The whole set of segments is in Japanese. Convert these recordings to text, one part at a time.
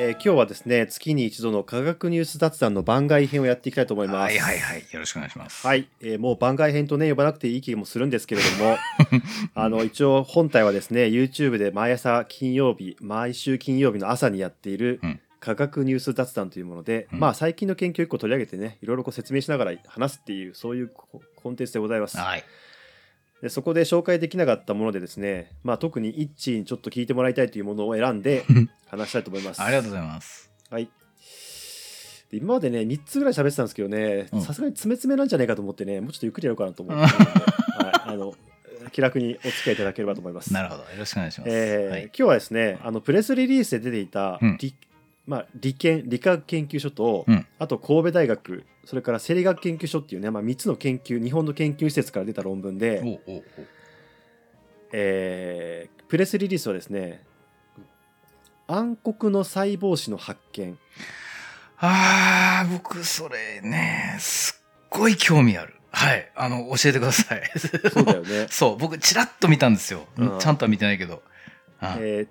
えー今日はですね月に一度の科学ニュース雑談の番外編をやっていきたいと思います。はいはいはい。よろしくお願いします。はい、えーもう番外編とね呼ばなくていい気もするんですけれども あの一応本体はですね YouTube で毎朝金曜日毎週金曜日の朝にやっているうん科学ニュース雑談というもので、うんまあ最近の研究を一個取り上げてねいろいろこう説明しながら話すっていうそういうココンテンツでございます。はい。でそこで紹介できなかったものでですね、まあ、特にイッチーにちょっと聞いてもらいたいというものを選んで 話したいと思います。ありがとうございます。はい。で今までね、3つぐらい喋ってたんですけどねうん、さすがに詰め詰めなんじゃないかと思ってね、もうちょっとゆっくりやろうかなと思って はい、あの気楽にお付き合いいただければと思います。なるほど。よろしくお願いします。えーはい今日はですね、あのプレスリリースで出ていたうん理,、まあ、理研理科研究所と、うんあと神戸大学、それから生理学研究所っていうね、まあ、3つの研究、日本の研究施設から出た論文で、おえープレスリリースはですね暗黒の細胞子の発見あー、僕、それね、すっごい興味ある。はい。あの、教えてください。そうだよね、そう、僕、ちらっと見たんですよ。うんちゃんとは見てないけど。あえー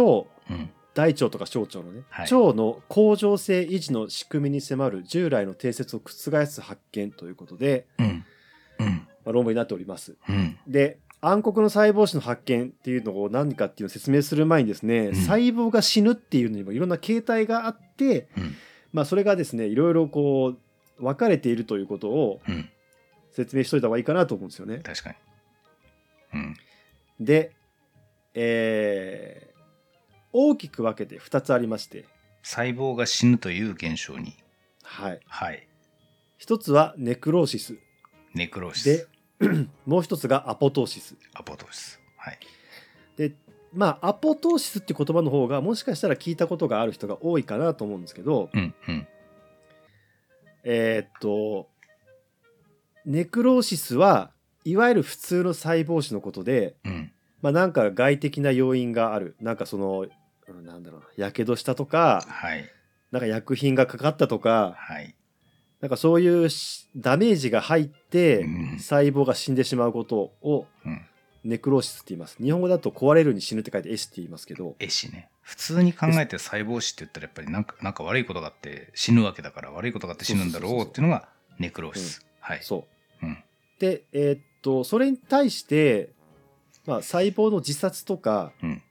腸うん。大腸とか小腸のね、はい腸の恒常性維持の仕組みに迫る従来の定説を覆す発見ということで、うん。うん。まあ、論文になっておりますうん。で暗黒の細胞子の発見っていうのを何かっていうのを説明する前にですね、うん細胞が死ぬっていうのにもいろんな形態があって、うん。まあ、それがですねいろいろこう分かれているということをうん。説明しといた方がいいかなと思うんですよね。確かに。うん。で、えー大きく分けて2つありまして、細胞が死ぬという現象に。はい、はい。1つはネクローシスネクローシでス。もう1つがアポトーシスアポトーシス。はい。でまあアポトーシスって言葉の方がもしかしたら聞いたことがある人が多いかなと思うんですけどうん。うん。えーっとネクローシスはいわゆる普通の細胞子のことで、うん。まあ、なんか外的な要因があるなんかそのうんなんだろうなやけどしたとかはい。なんか薬品がかかったとかはい。なんかそういうしダメージが入ってうん細胞が死んでしまうことをうん。ネクローシスって言います。日本語だと壊れるに死ぬって書いてエシって言いますけど、絵師ね。普通に考えて細胞死って言ったらやっぱりなんかなんか悪いことがあって死ぬわけだから悪いことがあって死ぬんだろうっていうのがネクローシス。はい。そう。うん。で、えーっと、それに対して、まあ、細胞の自殺とか、うん。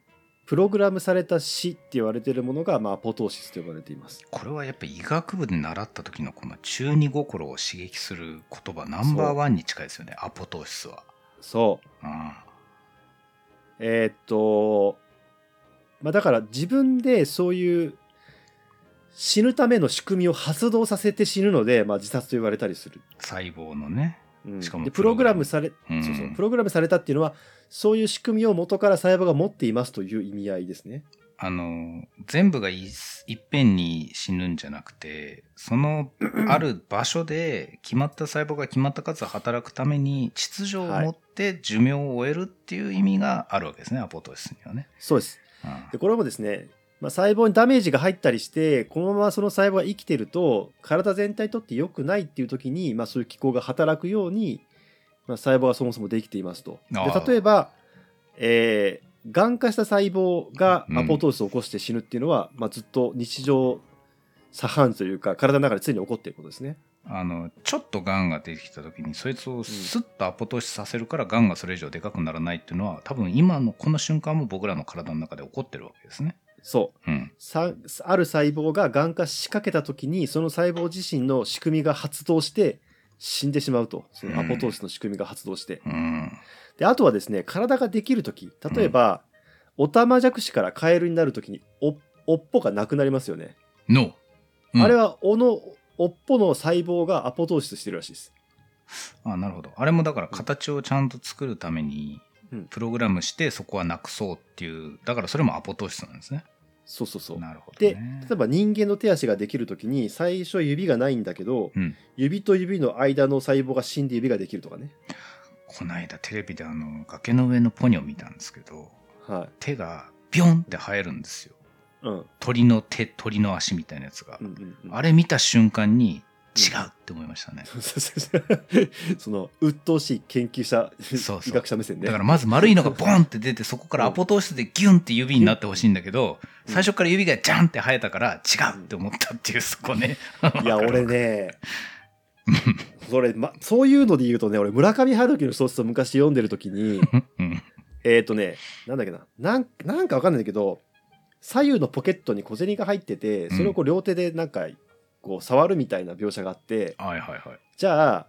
プログラムされた死って言われているものが、まあ、アポトーシスと呼ばれています。これはやっぱり医学部で習った時のこの中二心を刺激する言葉ナンバーワンに近いですよね。アポトーシスは。そう。うん。えーっと、まあ、だから自分でそういう死ぬための仕組みを発動させて死ぬので、まあ、自殺と言われたりする。細胞のね。うんしかもでプログラムされ、うんそうそうプログラムされたっていうのはそういう仕組みを元から細胞が持っていますという意味合いですね。あの全部がいいっぺんに死ぬんじゃなくてその ある場所で決まった細胞が決まった数働くために秩序を持って寿命を終えるっていう意味があるわけですね、アポトスにはね。そうです。うんでこれもですね、まあ、細胞にダメージが入ったりしてこのままその細胞が生きてると体全体にとって良くないっていう時に、まあ、そういう機構が働くように、まあ、細胞がそもそもできていますと。で例えば、えー、がん化した細胞がうんアポトーシスを起こして死ぬっていうのは、まあ、ずっと日常茶飯事というか体の中で常に起こっていることですね。あのちょっとがんが出てきた時にそいつをスッとアポトーシスさせるからがんがそれ以上でかくならないっていうのは多分今のこの瞬間も僕らの体の中で起こってるわけですね。そう。うん、さある細胞ががん化しかけた時にその細胞自身の仕組みが発動して死んでしまうと。そのアポトーシスの仕組みが発動して、うん、であとはですね体ができる時例えば、オタマジャクシからカエルになる時におおっぽがなくなりますよね、の、うん。あれはおのおっぽの細胞がアポトーシスしてるらしいです。あなるほど。あれもだから形をちゃんと作るためにうんプログラムしてそこはなくそうっていうだからそれもアポトーシスなんですね。そうそうそう。なるほどでね例えば人間の手足ができる時に最初指がないんだけどうん、指と指の間の細胞が死んで指ができるとかね、この間テレビであの崖の上のポニョ見たんですけどはい。手がビョンって生えるんですよ。うん。鳥の手鳥の足みたいなやつが、うんうんうん、あれ見た瞬間にって思いましたね。その鬱陶しい研究者そう医学者目線でだからまず丸いのがボンって出てそこからアポトーシスでギュンって指になってほしいんだけどうん。最初から指がジャンって生えたから違うって思ったっていうそこね。いや俺ねそれ、ま、そういうので言うとね俺村上春樹の小説を昔読んでる時にうん。えっとねなんだっけななんなんかわかんないんだけど左右のポケットに小銭が入っててそれをこう両手でなんかこう触るみたいな描写があって、はいはいはい。じゃ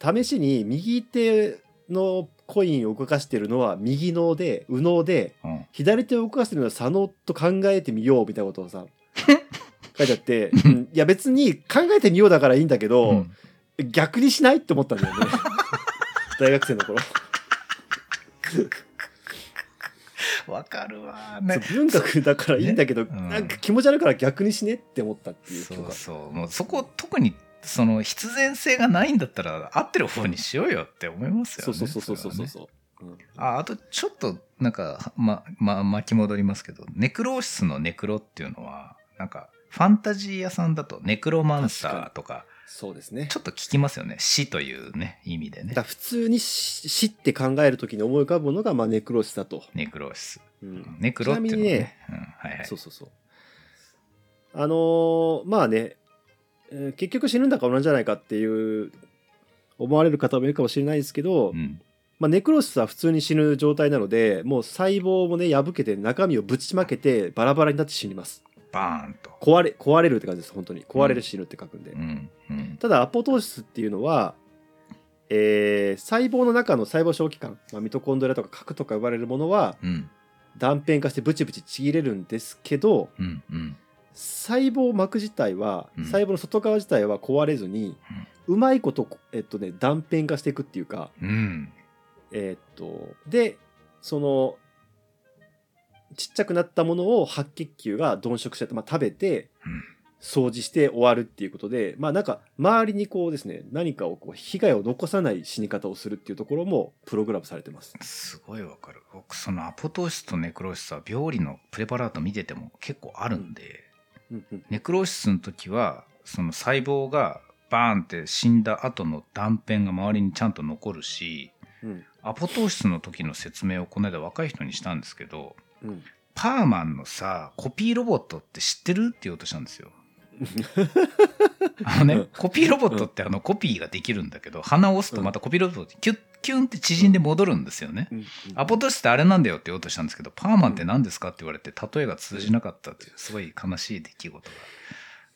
あ試しに右手のコインを動かしてるのは右脳で右脳でうん。左手を動かしてるのは左脳と考えてみようみたいなことをさ 書いてあって、うんいや別に考えてみようだからいいんだけど、うん。逆にしないって思ったんだよね。大学生の頃、わかるわ。ね。文学だからいいんだけど、ねう。んなんか気持ち悪いから逆にしねって思ったっていうそうそう。もうそこ特にその必然性がないんだったら合ってる方にしようよって思いますよね。そうそうそうそうそうそう、うん。ああとちょっとなんかまま巻き戻りますけどネクローシスのネクロっていうのはなんかファンタジー屋さんだとネクロマンサーとかそうですね。ちょっと聞きますよね。死というね意味でね。だ普通に死死って考える時に思い浮かぶのが、まあ、ネクロシスだと、ネクロス。うん。ネクロっていうのはね。ちなみにねうん、はいはい。そうそうそう。あのーまあね、えー結局死ぬんだか同じじゃないかっていう思われる方もいるかもしれないですけど、うん。まあ、ネクロシスは普通に死ぬ状態なのでもう細胞もね破けて中身をぶちまけてバラバラになって死にますバーンと。壊れ壊れるって感じです本当に。壊れる死ぬって書くんで、うんうん。ただアポトーシスっていうのは、えー細胞の中の細胞小器官、まあ、ミトコンドリアとか核とか呼ばれるものはうん。断片化してブチブチちぎれるんですけどうんうん。細胞膜自体は、うん。細胞の外側自体は壊れずに、うまいこと、えっとね、断片化していくっていうか、うん。えっとでそのちっちゃくなったものを白血球が鈍色して、まあ、食べてうん。掃除して終わるっていうことでまあなんか周りにこうですね何かをこう被害を残さない死に方をするっていうところもプログラムされてます。すごいわかる。僕そのアポトーシスとネクローシスは病理のプレパラート見てても結構あるんで、うんうん。ネクローシスの時はその細胞がバーンって死んだ後の断片が周りにちゃんと残るしうん。アポトーシスの時の説明をこの間若い人にしたんですけどうんパーマンのさコピーロボットって知ってる？って言おうとしたんですよ。あのねうんコピーロボットってあのコピーができるんだけど鼻を押すとまたコピーロボットってキュッキュンって縮んで戻るんですよね。うんアポトーシスってあれなんだよって言おうとしたんですけど、パーマンって何ですかって言われて、例えが通じなかったっていう、すごい悲しい出来事が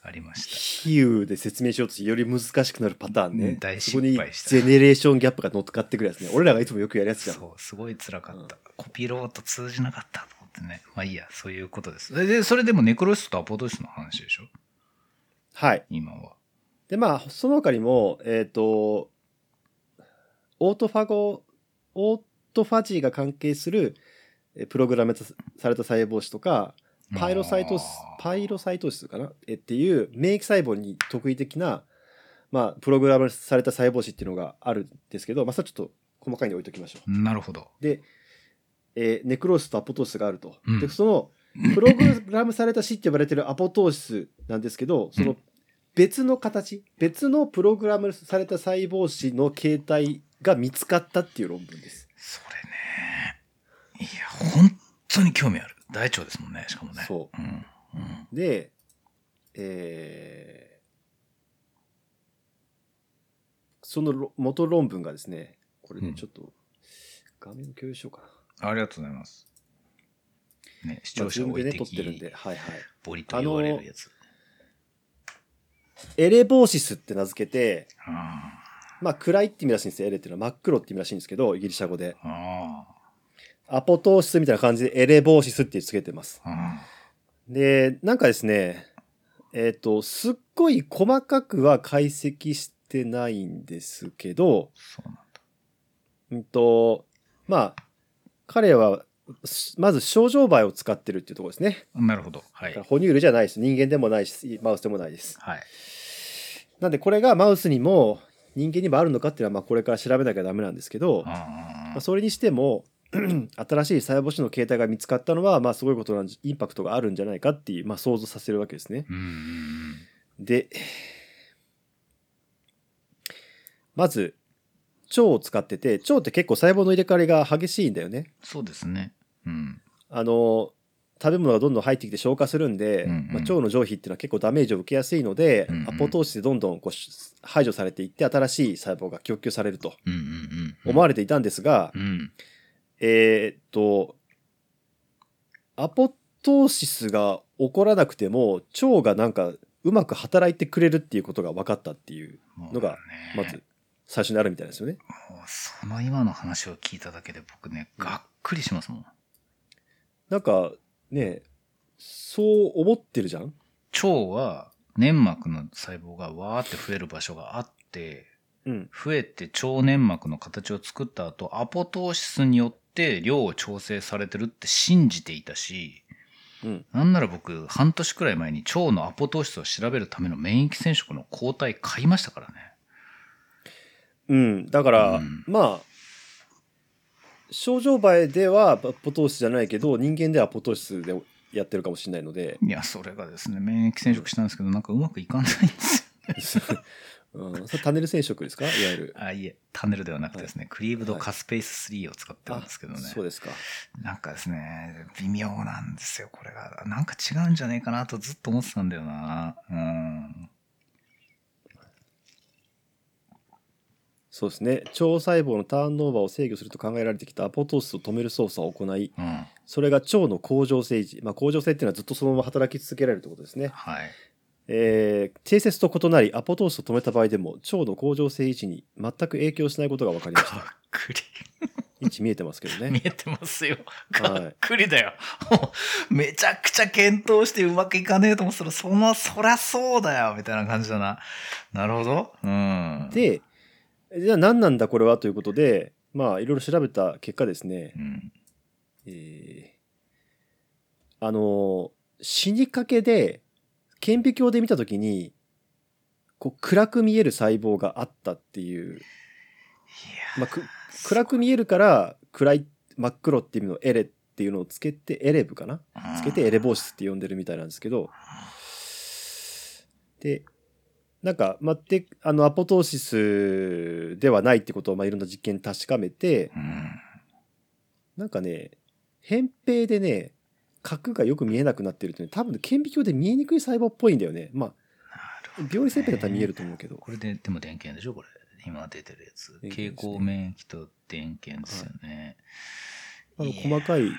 ありまし比喩で説明しようとしてより難しくなるパターンねうん。大そこに失敗したジェネレーションギャップが乗っかってくるやつね。俺らがいつもよくやるやた。つじゃん。そう、すごい辛かった。コピーロボット通じなかったってね。まあいいや、そういうことです。で、それでもネクロシスとアポトーシスの話でしょ？はい。今は。でまあその他にもえっ、とオートファゴオートファジーが関係するえプログラムされた細胞子とかパイロサイトスパイロサイトシスかな？えっていう免疫細胞に特異的なまあプログラムされた細胞子っていうのがあるんですけどまあそれはちょっと細かいに置いときましょう。なるほど。で、えーネクロスとアポトーシスがあると。うんでそのプログラムされた死って呼ばれてるアポトーシスなんですけどその別の形別のプログラムされた細胞子の形態が見つかったっていう論文です。それね。いや、本当に興味ある。大腸ですもんね、しかもね。。そううん。うん。で、えーそのろ元論文がですねこれうんねちょっと画面共有しようかな。ありがとうございます。ね、視まあ、聴者置いてズームでね撮ってるんきで、はいはい。ボリと言われるやつ。エレボーシスって名付けて、あまあ暗いって意味らしいんですよ。エレっていうのは真っ黒って意味らしいんですけど、イギリシャ語で。あ。あアポトーシスみたいな感じでエレボーシスってつけてます。あ。あで、なんかですね、えっ、と、すっごい細かくは解析してないんですけど、そうなんだ。うんと、まあ、彼は、すまず症状媒を使ってるっていうところですね。なるほど。はい。哺乳類じゃないです。人間でもないし、マウスでもないです。はい。なんでこれがマウスにも人間にもあるのかっていうのは、まあこれから調べなきゃダメなんですけど、あまあ、それにしても 新しい細胞子の形態が見つかったのはまあすごいことなんじインパクトがあるんじゃないかっていう、まあ、想像させるわけですね。でまず腸を使ってて腸って結構細胞の入れ替わりが激しいんだよね。そうですね。うん。あの食べ物がどんどん入ってきて消化するんで、うんうんまあ、腸の上皮っていうのは結構ダメージを受けやすいので、うんうんアポトーシスでどんどんこうし排除されていって新しい細胞が供給されるとうんうんうん。思われていたんですが、うん。えーっとアポトーシスが起こらなくても腸がなんかうまく働いてくれるっていうことが分かったっていうのがまず最初にあるみたいですよね。その今の話を聞いただけで僕ね、がっくりしますもん。なんかねそう思ってるじゃん？腸は粘膜の細胞がわーって増える場所があって、うん増えて腸粘膜の形を作った後、アポトーシスによって量を調整されてるって信じていたし、うんなんなら僕、半年くらい前に腸のアポトーシスを調べるための免疫染色の抗体買いましたからね。うん、だから、うんまあ症状映えではアポトーシスじゃないけど人間ではアポトーシスでやってるかもしれないので、いや、それがですね、免疫染色したんですけど、なんかうまくいかないんですよ。うん、それタネル染色ですか？いわゆる。あ、いえ、タネルではなくてですね、クリーブドはいカスペース3を使ってるんですけどね。そうですか。なんかですね、微妙なんですよ、これが。なんか違うんじゃねえかなとずっと思ってたんだよな。うん。そうですね。腸細胞のターンオーバーを制御すると考えられてきたアポトーシスを止める操作を行い、うん。それが腸の恒常性維持。まあ、恒常性っていうのはずっとそのまま働き続けられるってことですね。はい。えー定説と異なり、アポトーシスを止めた場合でも、腸の恒常性維持に全く影響しないことが分かりまし。たくり。位置見えてますけどね。見えてますよ。はいかっくりだよ。もうめちゃくちゃ検討してうまくいかねえと思ってたら、その、そりゃそうだよ、みたいな感じだな。なるほど。うん。で、じゃあ何なんだこれは？ということで、まあいろいろ調べた結果ですね。う、ん。えーあのー死にかけで顕微鏡で見た時にこう暗く見える細胞があったっていう、いまあ、く暗く見えるから暗い真っ黒っていうのをエレっていうのをつけてエレブかな？やつけてエレボーシスって呼んでるみたいなんですけど。でなんか、まあ、であのアポトーシスではないってことを、まあ、いろんな実験確かめてうん。なんかね扁平でね角がよく見えなくなってるっていうのは多分顕微鏡で見えにくい細胞っぽいんだよねまあ病理性病だったら見えると思うけどこれで、でも電検でしょこれ。今出てるやつ。電蛍光免疫と電検ですよね。あのいや細かい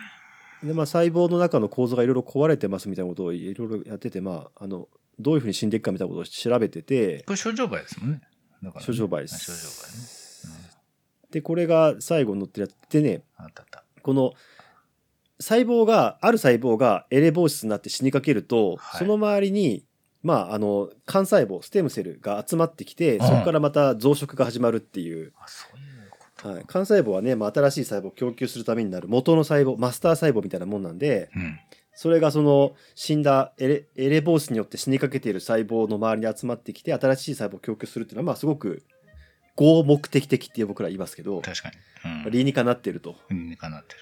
で、まあ、細胞の中の構造がいろいろ壊れてますみたいなことをいろいろやってて、まあ、あのどういうふうに死んでいくかみたいなことを調べててこれ症状映えですもんね。だからね症状映えであ症状す映えね。でこれが最後に載ってるやつでねあったあった。この細胞がある細胞がエレボーシスになって死にかけると、はいその周りにまああの幹細胞ステムセルが集まってきて、うんそこからまた増殖が始まるっていう、あ、そういうこと。はい、幹細胞はね、まあ、新しい細胞を供給するためになる元の細胞マスター細胞みたいなもんなんでうん。それがその死んだエレエレボーシスによって死にかけている細胞の周りに集まってきて新しい細胞を供給するっていうのはまあすごく合目的的って僕ら言いますけど、確かに。うん。理にかなっていると理にかなってる。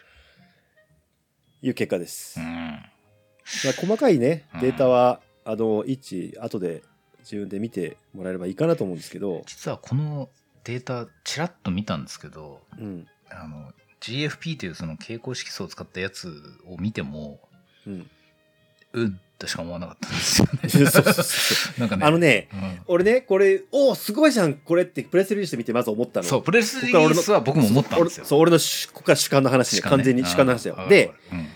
いう結果です。うん。まあ、細かいねうんデータは、あの一後で自分で見てもらえればいいかなと思うんですけど、実はこのデータ、ちらっと見たんですけど、うんあの、GFP というその蛍光色素を使ったやつを見ても、うん、うん。としか思わなかったん。ですよね。そうそうそうなん。かね。あのねうん。俺ねこれおおすごいじゃん。これってプレスリリース見てまず思ったのそう、プレスリリースは僕も思ったん。ですよ。俺そう俺の主ここから主観の話ね完全に主観の話だよで、うん。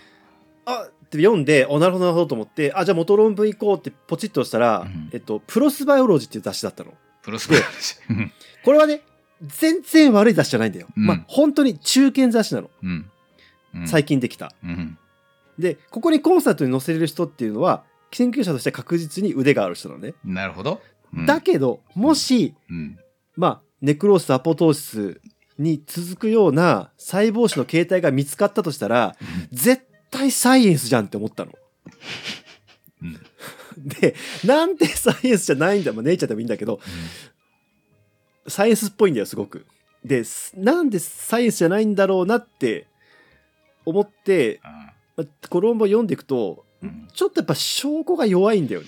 あって読ん。でおなるほどなるほどと思ってあじゃあ元論文行こうってポチッとしたら、うん。えっと、プロスバイオロジーっていう雑誌だったのプロスペルうん。これはね全然悪い雑誌じゃないん。だよ、うん。まあ本当に中堅雑誌なの。最近できた、うん。でここにコンサートに載せれる人っていうのは研究者として確実に腕がある人なのね、なるほど。うんだけどもし、うん。まあネクロースアポトーシスに続くような細胞種の形態が見つかったとしたら絶対サイエンスじゃんって思ったの。うん でなんでサイエンスじゃないんだ？まあネイチャーでもいいんだけどサイエンスっぽいんだよすごく。ですなんでサイエンスじゃないんだろうなって思って、あまあ、コロンボ読んでいくとーうんやっちょっとやっぱ証拠が弱いんだよね。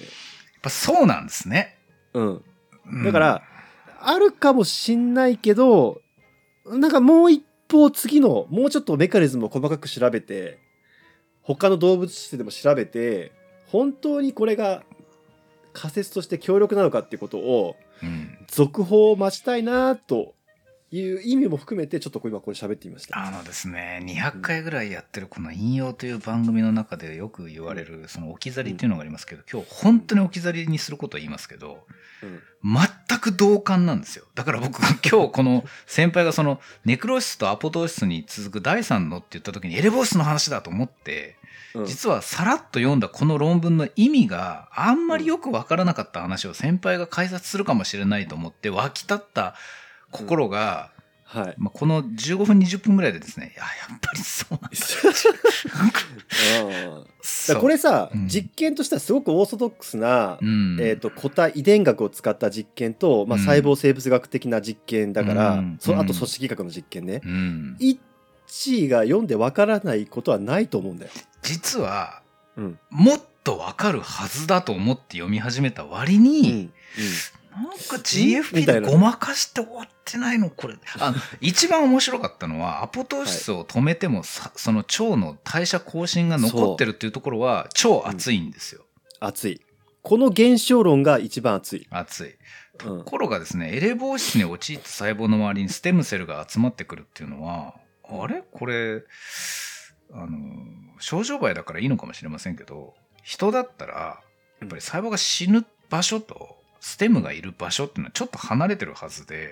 ぱそうなんですね。うん、うんだから、あるかもしんないけどなんかもう一方次のもうちょっとメカニズムを細かく調べて他の動物質でも調べて本当にこれが仮説として強力なのかっていうことをうん続報を待ちたいなという意味も含めてちょっと今これ喋ってみました。あのですね、200回ぐらいやってるこの引用という番組の中でよく言われる、その置き去りっていうのがありますけど、今日本当に置き去りにすることを言いますけど、うん全く同感なんですよ。だから僕、今日この先輩がそのネクロシスとアポトーシスに続く第三のって言った時にエレボーシスの話だと思って、うん実はさらっと読んだこの論文の意味があんまりよくわからなかった話を先輩が解説するかもしれないと思って湧き立った心が、はい。まあ、この15分20分ぐらいでですね、いや、やっぱりそうなんだ。うんだこれさ、うん。実験としてはすごくオーソドックスな、うん、えー、と個体遺伝学を使った実験と、まあ、うん。細胞生物学的な実験だから、うん。そあと組織学の実験ね、うん、一致が読んでわからないことはないと思うんだよ。実はうん。もっとわかるはずだと思って読み始めた割うん。に、なんかみ GFP でごまかして終わってないのこれ。あ 一番面白かったのはアポトーシスを止めてもさ、その腸の代謝更新が残ってるっていうところは超熱いんですよ、熱い。この現象論が一番熱い。熱い。うん。ところがですねエレボーシスに陥った細胞の周りにステムセルが集まってくるっていうのはあれ？これあの症状倍だからいいのかもしれませんけど人だったらやっぱり細胞が死ぬ場所とステムがいる場所っていうのはちょっと離れてるはずで、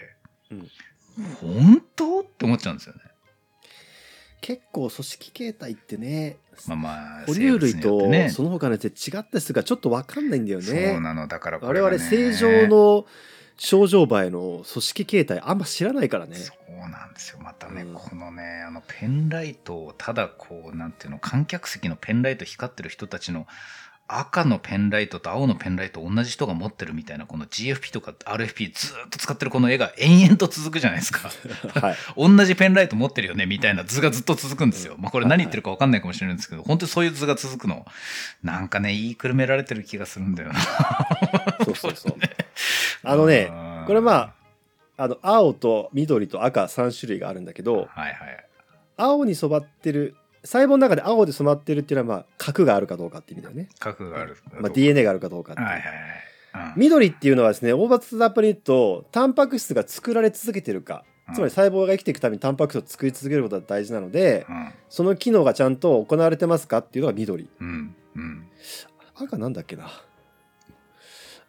うん。本当？って思っちゃうんですよね。結構組織形態ってね、まあまあ哺乳類とてね。その他のやつで違ったりするからちょっとわかんないんだよそうね。なの。だからこ我々正常の症状場合の組織形態あんま知らないからね。そうなんですよ。またね、うん。このねあのペンライトをただこうなんていうの観客席のペンライト光ってる人たちの赤のペンライトと青のペンライト同じ人が持ってるみたいなこの GFP とか RFP ずーっと使ってるこの絵が延々と続くじゃないですか。はい。同じペンライト持ってるよねみたいな図がずっと続くんですよ、まあこれ何言ってるか分かんないかもしれないんですけど本当にそういう図が続くのなんかね言いくるめられてる気がするんだよな。そうそうそう。あのね、これまあ、あの、青と緑と赤3種類があるんだけど、はいはい。青に染まってる、細胞の中で青で染まってるっていうのは、まあ、核があるかどうかって意味だよね。核があるまあ、DNA があるかどうかっていう。はいはいはい、うん。緑っていうのはですね、大場雑把に言うと、タンパク質が作られ続けてるか、つまり細胞が生きていくためにタンパク質を作り続けることが大事なので、うん。その機能がちゃんと行われてますかっていうのが緑。うん。うん。赤なんだっけな。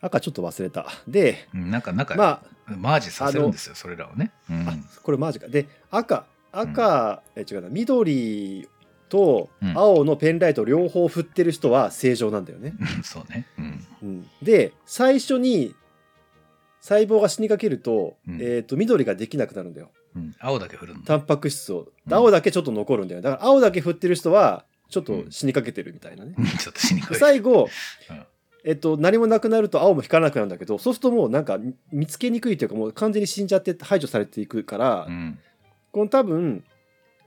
赤ちょっと忘れた。で、うんなんかなんか、まマージさせるんですよそれらをね、うん。あ、あこれマジか。で、赤、赤、え違うな、緑とうん。青のペンライト両方振ってる人は正常なんだよね。うんそうね、うん、うん。で、最初に細胞が死にかけると、うん。えっ、と、緑ができなくなるんだよ。うん、青だけ振るんだ。タンパク質を。うん。青だけちょっと残るんだよ。だから青だけ振ってる人は、ちょっと死にかけてるみたいなね。うん。ちょっとしにくい最後うん、えっと、何もなくなると青も光らなくなるんだけど、そうするともうなんか見見つけにくいというか、もう完全に死んじゃって排除されていくから、うん。この多分、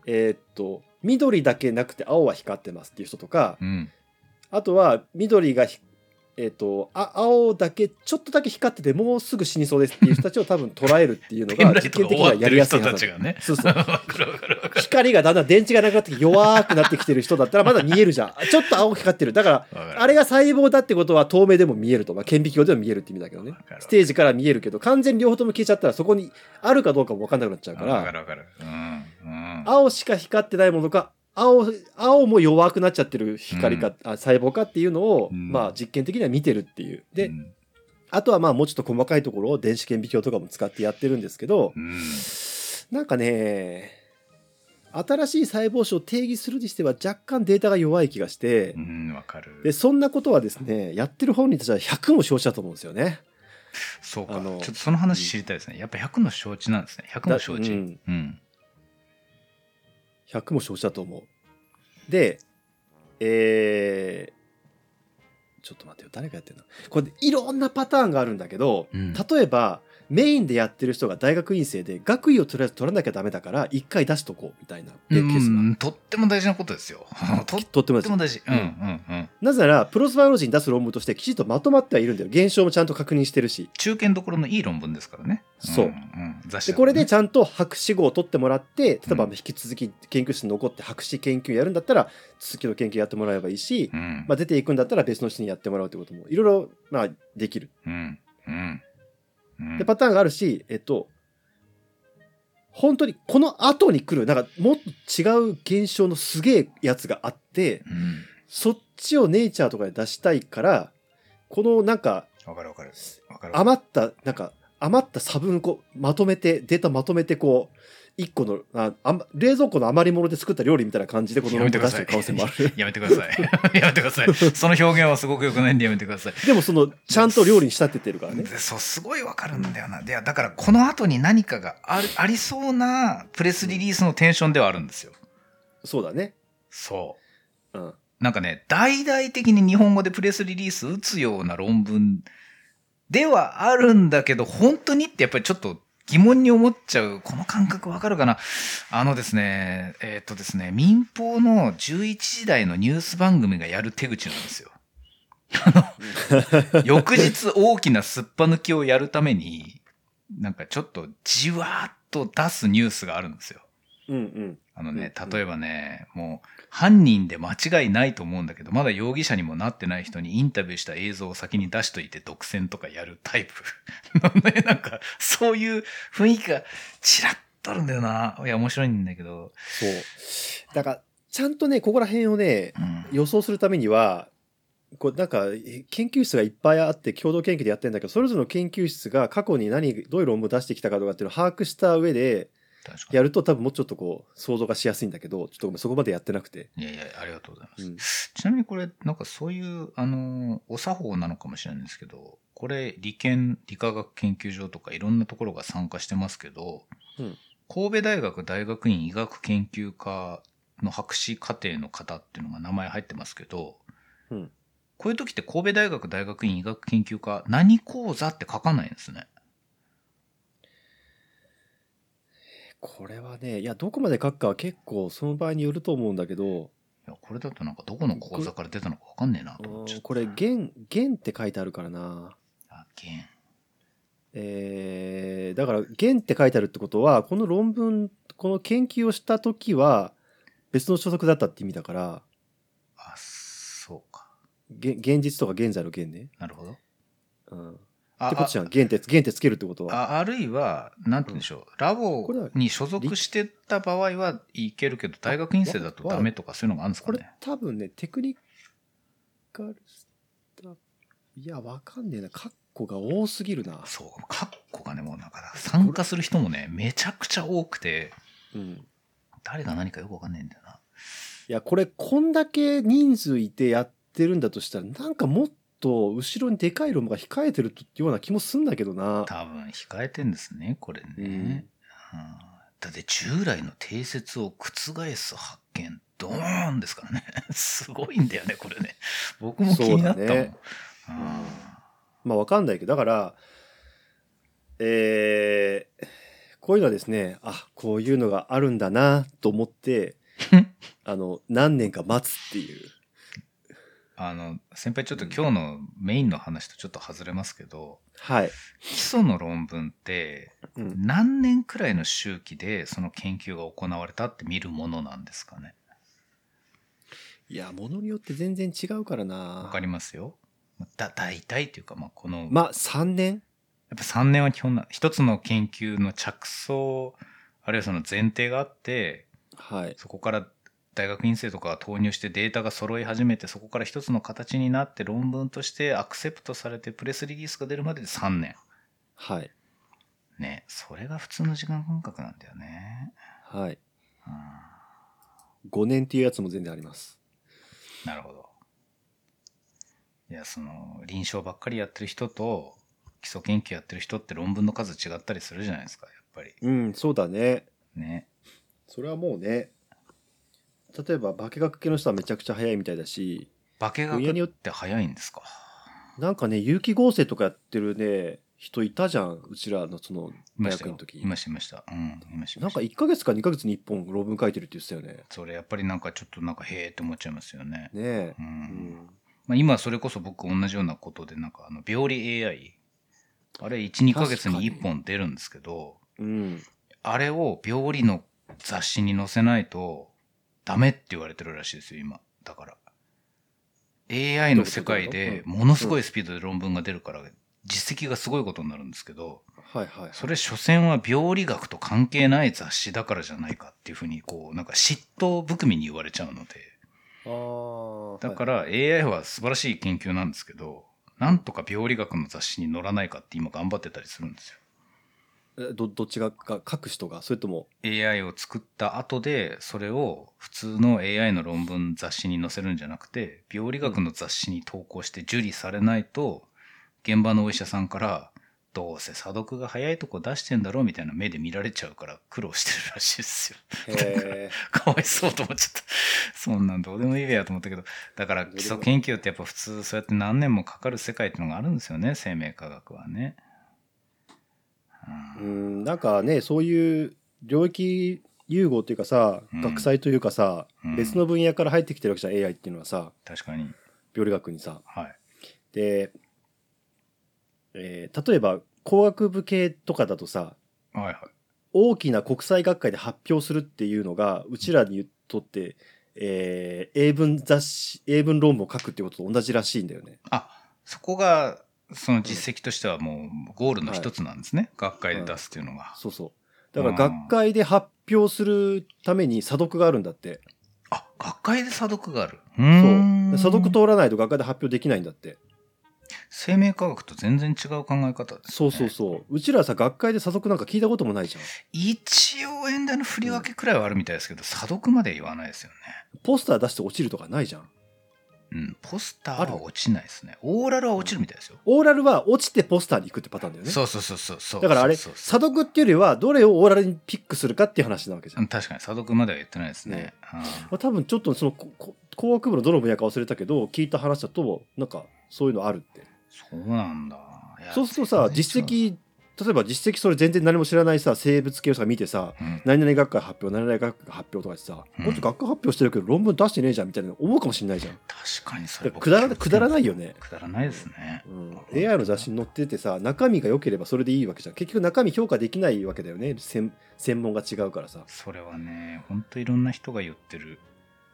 えーっと、緑だけなくて青は光ってますっていう人とか、うん。あとは緑がひ、えーっとあ、青だけちょっとだけ光っててもうすぐ死にそうですっていう人たちを多分捉えるっていうのが 実験的にはやりやすいはずねそうそう。光がだんだん電池がなくなって弱くなってきてる人だったらまだ見えるじゃん。ちょっと青く光ってる。だから、あれが細胞だってことは透明でも見えると。まあ、顕微鏡でも見えるって意味だけどねステージから見えるけど、完全に両方とも消えちゃったらそこにあるかどうかも分かんなくなっちゃうか、らるわかるうんうん青しか光ってないものか、青、青も弱くなっちゃってる光か、あ細胞かっていうのを、うん。まあ実験的には見てるっていう。で、うん。あとはまあもうちょっと細かいところを電子顕微鏡とかも使ってやってるんですけどう、ん。なんかね、新しい細胞種を定義するにしては若干データが弱い気がしてう、んわかる。で、そんなことはですね、やってる本人たちは100も承知だと思うんですよね。そうか。ちょっとその話知りたいですね。やっぱ100の承知なんですね。100の承知。だううんん100も承知だと思う。で、えー、ちょっと待ってよ、誰がやってるの？これ、いろんなパターンがあるんだけど、うん。例えば、メインでやってる人が大学院生で、学位をとりあえず取らなきゃダメだから、一回出しとこうみたいなケースが、うんとっても大事なことですよ。とっても大事。うんうん。うんなぜなら、プロスバイオロジーに出す論文としてきちんとまとまってはいるんだよ。現象もちゃんと確認してるし。中堅どころのいい論文ですからね。そう。んん。雑誌でだとね。これでちゃんと博士号を取ってもらって例えばうん引き続き研究室に残って博士研究やるんだったら続きの研究やってもらえばいいし、うん。まあ、出ていくんだったら別の人にやってもらうってこともいろいろまあできる。うんうんうんでパターンがあるし、えっと、本当にこの後に来るなんかもっと違う現象のすげえやつがあってうん。そっちをネイチャーとかで出したいからこのなんかわかるわかる。わかる余ったなんか余った差分こうまとめてデータまとめてこう一個のああん冷蔵庫の余り物で作った料理みたいな感じでこの論文出してる可能性もある。やめてください。やめてください。その表現はすごく良くないんでやめてください。でもそのちゃんと料理に仕立ててるからね。でそうすごいわかるんだよな。いやだからこの後に何かがあるありそうなプレスリリースのテンションではあるんですよ。そうだね。そう。ん。う。なんかね大々的に日本語でプレスリリース打つような論文ではあるんだけど本当にってやっぱりちょっと疑問に思っちゃうこの感覚わかるかな？あのですねえーっとですね民放の11時台のニュース番組がやる手口なんですよ。翌日大きなすっぱ抜きをやるために、なんかちょっとじわーっと出すニュースがあるんですよ。うんうんあのね、うん例えばね、もう犯人で間違いないと思うんだけど、まだ容疑者にもなってない人にインタビューした映像を先に出しといて独占とかやるタイプ なんかそういう雰囲気がちらっとあるんだよな。いや、面白いんだけど。そうだからちゃんとねここら辺をねうん。予想するためにはこうなんかえ研究室がいっぱいあって共同研究でやってるんだけどそれぞれの研究室が過去に何どういう論文を出してきたかとかっていうのを把握した上で。やると多分もうちょっとこう想像がしやすいんだけどちょっとそこまでやってなくて、いやいや、ありがとうございます。うん。ちなみにこれ、なんかそういう、あの、お作法なのかもしれないんですけど、これ、理研、理化学研究所とかいろんなところが参加してますけど、うん。神戸大学大学院医学研究科の博士課程の方っていうのが名前入ってますけど、うん。こういう時って神戸大学大学院医学研究科何講座って書かないんですね。これはねいやどこまで書くかは結構その場合によると思うんだけどいや、これだとなんかどこの講座から出たのかわかんねえなと思っちゃった。うんこれ「元」元って書いてあるからなあ、弦えーだから「元」って書いてあるってことはこの論文この研究をした時は別の所属だったって意味だからあ、そうか。げ現実とか現在の現ね。なるほど。うん、っあてことじゃん現って現ってつけるってことは。ああるいは、なんて言うんでしょう、ラボに所属してた場合はいけるけど、大学院生だとダメとかそういうのがあるんですこれかね。多分ねテクニカルスタッフいやわかんねえなカッコが多すぎるな。そう、カッコがね、もうだから参加する人もね、めちゃくちゃ多くて、うん誰が何かよくわかんないんだよな。いやこれこんだけ人数いてやってるんだとしたらなんかもっと後ろにでかい論文が控えてるような気もすんだけどな。多分控えてんですね、これね。うんうんだって従来の定説を覆す発見、ドーンですからね。すごいんだよね、これね。僕も気になったもん。ねうんまあわかんないけどだからえーこういうのはですねあこういうのがあるんだなと思って あの何年か待つっていう。あの、先輩ちょっと今日のメインの話とちょっと外れますけど、はい。基礎の論文ってうん、何年くらいの周期でその研究が行われたって見るものなんですかね？いやものによって全然違うからな。わかりますよ。だ、大体っていうか、まあ、この、まあ3年？やっぱ3年は基本な、一つの研究の着想、あるいはその前提があって、はい。そこから大学院生とかが投入してデータが揃い始めて、そこから一つの形になって論文としてアクセプトされてプレスリリースが出るまでで3年。はい。ね、それが普通の時間感覚なんだよね。はい。うん5年っていうやつも全然あります。なるほど。いや、その、臨床ばっかりやってる人と、基礎研究やってる人って論文の数違ったりするじゃないですか、やっぱり。うん、そうだね。ね。それはもうね。例えば化学系の人はめちゃくちゃ早いみたいだし、化学親によっって早いんですか？なんかね、有機合成とかやってるね、人いたじゃん。うちらのその大学の時。いました、いました。うん、いました。なんか1ヶ月か2ヶ月に1本論文書いてるって言ってたよね。それやっぱりなんかちょっとなんかへえって思っちゃいますよね。ねえう。。うんん。まあ、今それこそ僕同じようなことでなんかあの病理 AI あれ1、2ヶ月に1本出るんですけど、うん。あれを病理の雑誌に載せないとダメって言われてるらしいですよ、今。だから。AI の世界でものすごいスピードで論文が出るから、実績がすごいことになるんですけど、はいはい。それ所詮は病理学と関係ない雑誌だからじゃないかっていうふうに、こう、なんか嫉妬含みに言われちゃうので。だから AI は素晴らしい研究なんですけど、なんとか病理学の雑誌に載らないかって今頑張ってたりするんですよ。えどどっちがか書く人が？それとも？AI を作った後で、それを普通の AI の論文雑誌に載せるんじゃなくて、病理学の雑誌に投稿して受理されないと、現場のお医者さんから、どうせ査読が早いとこ出してんだろうみたいな目で見られちゃうから苦労してるらしいですよ。かわいそうと思っちゃった。そんなんどうでもいいべやと思ったけど、だから基礎研究ってやっぱ普通そうやって何年もかかる世界っていうのがあるんですよね、生命科学はね。う。んなんかねそういう領域融合っていうかさ、うん学祭というかさ、うん別の分野から入ってきてるわけじゃん AI っていうのはさ確かに。病理学にさはい。で、えー例えば工学部系とかだとさはいはい。大きな国際学会で発表するっていうのがうちらにとって、えー英文雑誌英文論文を書くっていうことと同じらしいんだよね。あ、そこが、その実績としてはもうゴールの一つなんですね。学会で出すっていうのが。そうそうだから学会で発表するために査読があるんだって。あ、学会で査読がある。うそう査読通らないと学会で発表できないんだって。生命科学と全然違う考え方です、ね。そうそうそう。うちらさ学会で査読なんか聞いたこともないじゃん。一応演題の振り分けくらいはあるみたいですけど、査読まで言わないですよね。ポスター出して落ちるとかないじゃん。うん、ポスターは落ちないですね。オーラルは落ちるみたいですよ。オーラルは落ちてポスターに行くってパターンだよね。そうそうそうそうそう。だからあれそうそう査読っていうよりはどれをオーラルにピックするかっていう話なわけじゃん。うん確かに査読までは言ってないですね。ねうんまあ、多分ちょっとその工学部のどの分野か忘れたけど聞いた話だとなんかそういうのあるってそうなんだ。そうするとさ実績例えば実績それ全然何も知らないさ生物系の人が見てさうん何々学会発表何々学会発表とかってさ、うんこっち学会発表してるけど論文出してねえじゃんみたいな思うかもしれないじゃん確かにそれくだらくだらないよね、くだらないですね。うん、AI の雑誌に載っててさ中身が良ければそれでいいわけじゃん結局中身評価できないわけだよね専専門が違うからさそれはね、ほんといろんな人が言ってる。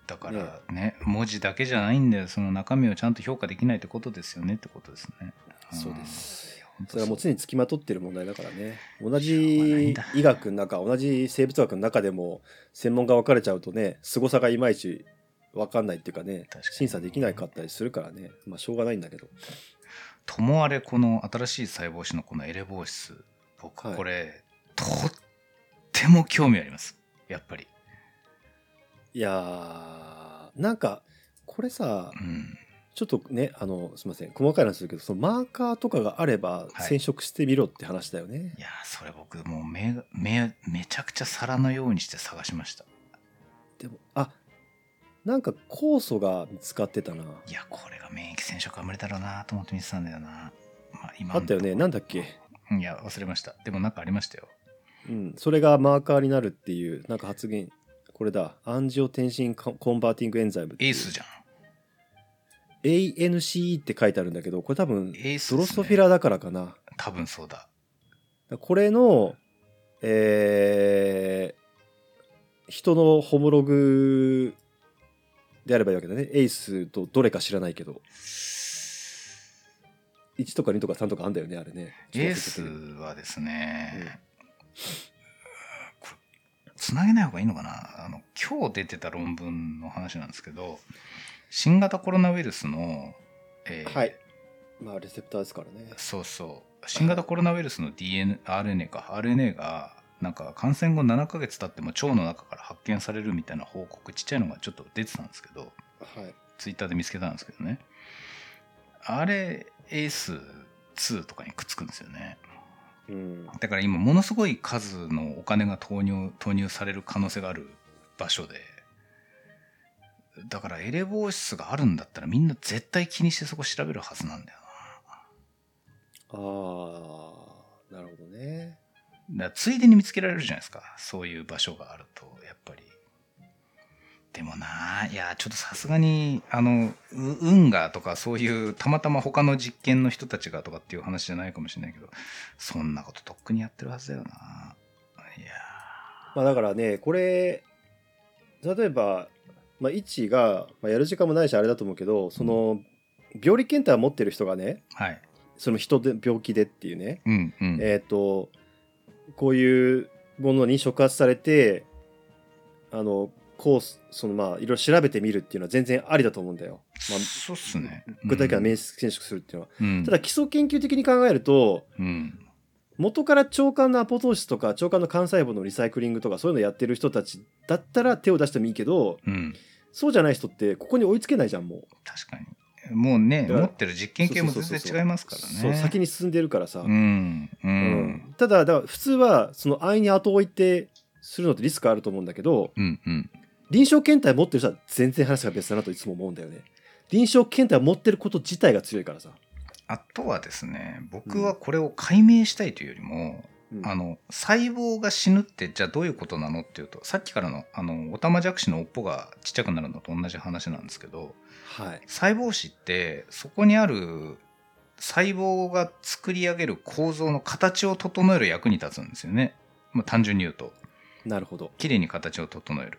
だからね、文字だけじゃないんだよ。その中身をちゃんと評価できないってことですよねってことですね。んそうです。それはもう常につきまとってる問題だからね。同じ医学の中同じ生物学の中でも専門が分かれちゃうとね凄さがいまいち分かんないっていうかね審査できなかったりするからね。まあしょうがないんだけど。ともあれこの新しい細胞子のこのエレボーシス僕はい。これ、とっても興味あります。やっぱり。いやーなんかこれさうんちょっとねあのすいません。細かい話するけどそのマーカーとかがあればはい。染色してみろって話だよね、いやそれ僕もう目が目めちゃくちゃ皿のようにして探しました。でもあなんか酵素が見つかってたな。いやこれが免疫染色は無理だろうなと思って見てたんだよな、まあ、今あったよね。なんだっけ？いや忘れました。でもなんかありましたよ。うん、それがマーカーになるっていうなんか発言これだ。 angiotensin co converting enzyme ACE じゃん ANCE って書いてあるんだけどこれ多分 Drosophila だからかな。多分そうだ。これのえー人のホモログであればいいわけだね。 ACE とどれか知らないけど。1とか2とか3とかあんだよねあれね。エースはですね、これつなげない方がいいのかな？あの今日出てた論文の話なんですけど新型コロナウイルスの、えーはい。まあレセプターですからね。そうそう。新型コロナウイルスの DNA RNA か。RNA がなんか感染後7ヶ月経っても腸の中から発見されるみたいな報告ちっちゃいのがちょっと出てたんですけどはい。ツイッターで見つけたんですけどね。あれ ACE2 とかにくっつくんですよね。うん。だから今ものすごい数のお金が投入投入される可能性がある場所でだからエレボーシスがあるんだったらみんな絶対気にしてそこ調べるはずなんだよああなるほどね。なだついでに見つけられるじゃないですか。そういう場所があるとやっぱり。でもないやちょっとさすがにあのう運がとかそういうたまたま他の実験の人たちがとかっていう話じゃないかもしれないけどそんなこととっくにやってるはずだよないやまあだからねこれ例えば、まあ、一が、まあ、やる時間もないしあれだと思うけどその病理検体を持ってる人がねはい。その人で病気でっていうね、うんうん、えっ、とこういうものに触発されてあのコースそのまあいろいろ調べてみるっていうのは全然ありだと思うんだよ。まあそうっすね。具体的な免疫選縮するっていうのは。うん、ただ基礎研究的に考えるとうん元から腸管のアポトーシスとか腸管の幹細胞のリサイクリングとかそういうのやってる人たちだったら手を出してもいいけどうんそうじゃない人ってここに追いつけないじゃんもう。確かにもうね持ってる実験系も全然違いますからねそう先に進んでるからさ。うんううんんただだから普通はその安易に後追いってするのってリスクあると思うんだけどうんうん臨床検体持ってる人は全然話が別だなといつも思うんだよね。臨床検体を持ってること自体が強いからさ。あとはですね僕はこれを解明したいというよりも、うん。あの細胞が死ぬってじゃあどういうことなのっていうとさっきからのあのオタマジャクシの尾っぽがちっちゃくなるのと同じ話なんですけどはい。細胞死ってそこにある細胞が作り上げる構造の形を整える役に立つんですよね、まあ、単純に言うと。なるほど。きれいに形を整える。で、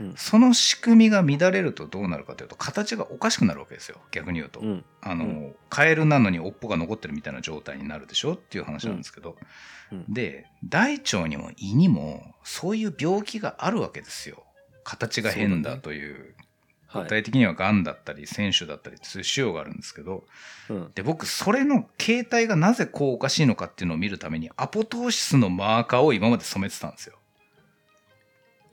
うん。その仕組みが乱れるとどうなるかというと形がおかしくなるわけですよ。逆に言うと、うん。あの、うカエルなのに尾っぽが残ってるみたいな状態になるでしょっていう話なんですけど、うん。で大腸にも胃にもそういう病気があるわけですよ。形が変だという。はい。具体的にはがんだったり選手だったりそういう腫瘍があるんですけど。うん。で僕それの形態がなぜこうおかしいのかっていうのを見るためにアポトーシスのマーカーを今まで染めてたんですよ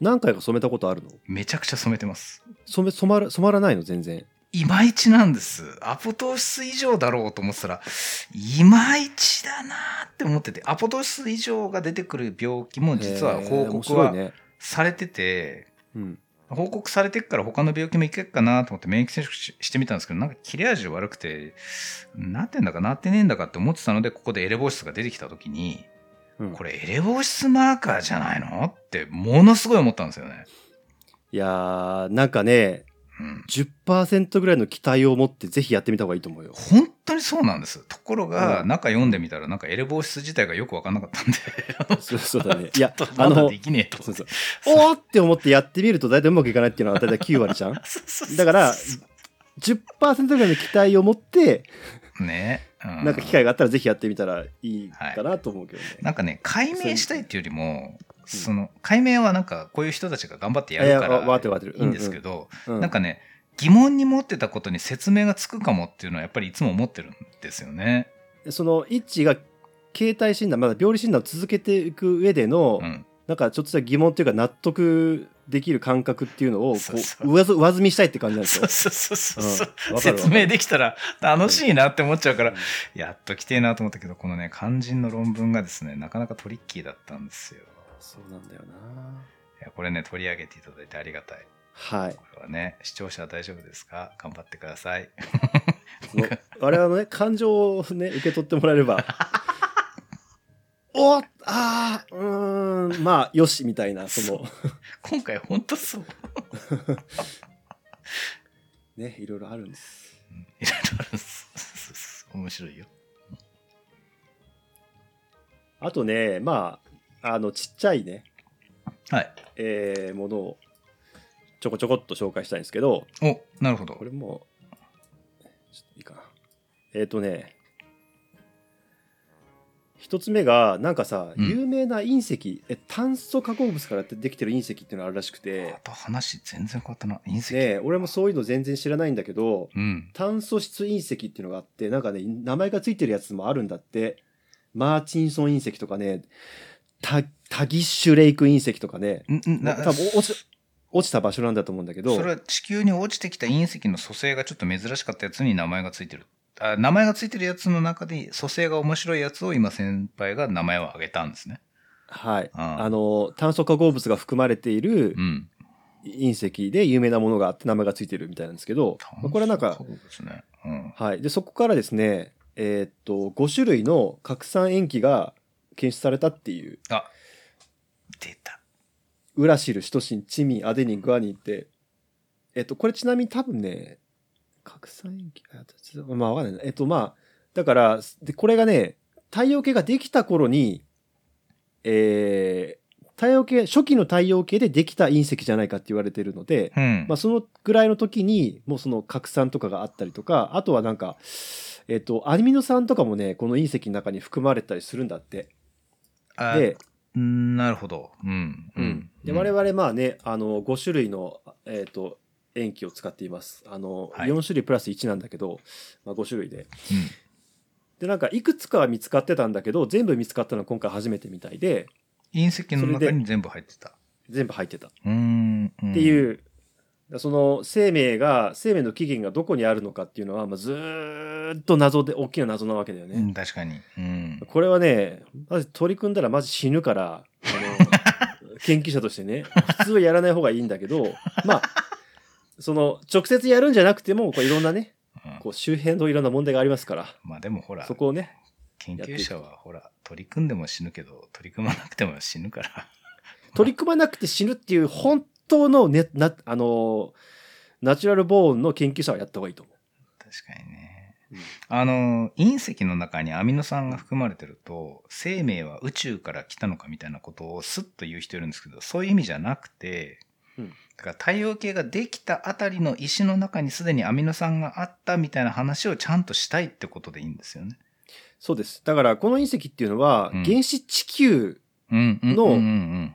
何回か染めたことあるの？めちゃくちゃ染めてます染め染まら染まらないの？全然。いまいちなんです。アポトーシス以上だろうと思ってたら、いまいちだなーって思ってて、アポトーシス以上が出てくる病気も実は報告は。されてて、うん。報告されてっから他の病気もいけっかなと思って免疫接触ししてみたんですけど、なんか切れ味悪くて、なってんだかなってねえんだかって思ってたので、ここでエレボシスが出てきた時に、うんこれエレボシスマーカーじゃないの？ってものすごい思ったんですよね。いやーなんかねうん。10%ぐらいの期待を持ってぜひやってみた方がいいと思うよ。本当にそうなんです。ところが、うん中読んでみたら、なんかエレボシス自体がよくわかんなかったんで、そうそうだね。いや あのできねえと。そうそうおーって思ってやってみると大体うまくいかないっていうのは大体9割じゃん？だから10%ぐらいの期待を持ってね、うなんか機会があったらぜひやってみたらいいかなと思うけどね。なんかね解明したいっていうよりもその解明はなんかこういう人たちが頑張ってやるからいいんですけど、うん。なんかね疑問に持ってたことに説明がつくかもっていうのはやっぱりいつも思ってるんですよね。その一致が形態診断まだ病理診断を続けていく上での、うん、なんかちょっとした疑問っていうか納得できる感覚っていうのをこそう上ず上積みしたいって感じなんですよそう。そうそうそうそう、うん説明できたら楽しいなって思っちゃうから、うんやっと来てえなと思ったけどこのね肝心の論文がですねなかなかトリッキーだったんですよ。そうなんだよないやこれね取り上げていただいてありがたい。はい。これはね視聴者は大丈夫ですか？頑張ってください。我々のね感情をね受け取ってもらえればおああうーんまあよしみたいな その今回ほんとそう。ねいろいろあるんですうんいろいろあるんです。面白いよ。あとねまああのちっちゃいね、はい。えーものをちょこちょこっと紹介したいんですけどおなるほどこ。れもちょっといいかなえっ、ー、とね一つ目がなんかさ、うん有名な隕石え炭素化合物からできてる隕石っていうのがあるらしくてあと話全然変わったな。隕石。ね俺もそういうの全然知らないんだけどうん。炭素質隕石っていうのがあってなんかね名前がついてるやつもあるんだってマーチンソン隕石とかねタタギッシュレイク隕石とかねんんな多分落ち落ちた場所なんだと思うんだけどそれは地球に落ちてきた隕石の組成がちょっと珍しかったやつに名前がついてる。あ名前がついてるやつの中で組成が面白いやつを今先輩が名前を挙げたんですね。はいあの炭素化合物が含まれているうん。隕石で有名なものがあって名前がついてるみたいなんですけどまあこれはなんかそうですね。うん。はい、でそこからですねえーっと5種類の核酸塩基が検出されたっていうあ、出た。ウラシルシトシンチミンアデニングアニンってえっと、これちなみに多分ね、拡散塩基、あまあわかんないな。えっと、まあ、だから、で、これがね、太陽系ができた頃に、えー、太陽系、初期の太陽系でできた隕石じゃないかって言われてるので、うん。まあ、そのぐらいの時に、もうその拡散とかがあったりとか、あとはなんか、えっと、アミノ酸とかもね、この隕石の中に含まれたりするんだって。あで、うんなるほど。うん。うん。で、我々まあね、あの、5種類の、えっ、と、塩基を使っています。あの、はい4種類プラス1なんだけど、まあ、5種類で。うんで、なんか、いくつかは見つかってたんだけど、全部見つかったのは今回初めてみたいで、隕石の中に全部入ってた。全部入ってた。っうーん。ってていう、その生命が、生命の起源がどこにあるのかっていうのは、まあ、ずーっと謎で、大きな謎なわけだよね。うん、確かに。うん。これはね、まず取り組んだらマジ死ぬから、あの、研究者としてね、普通はやらない方がいいんだけど、まあ、その、直接やるんじゃなくても、こういろんなね、うんこう周辺のいろんな問題がありますから、まあでもほらそ、こをね、研究者はほら、取り組んでも死ぬけど、取り組まなくても死ぬから。取り組まなくて死ぬっていう本当のね、な、あの、ナチュラルボーンの研究者はやった方がいいと思確かにね。う。あの、隕石の中にアミノ酸が含まれてると、生命は宇宙から来たのかみたいなことをスッと言う人いるんですけど、そういう意味じゃなくて、うんだから太陽系ができたあたりの石の中にすでにアミノ酸があったみたいな話をちゃんとしたいってことでいいんですよね。そうです。だから、この隕石っていうのは、うん原始地球の。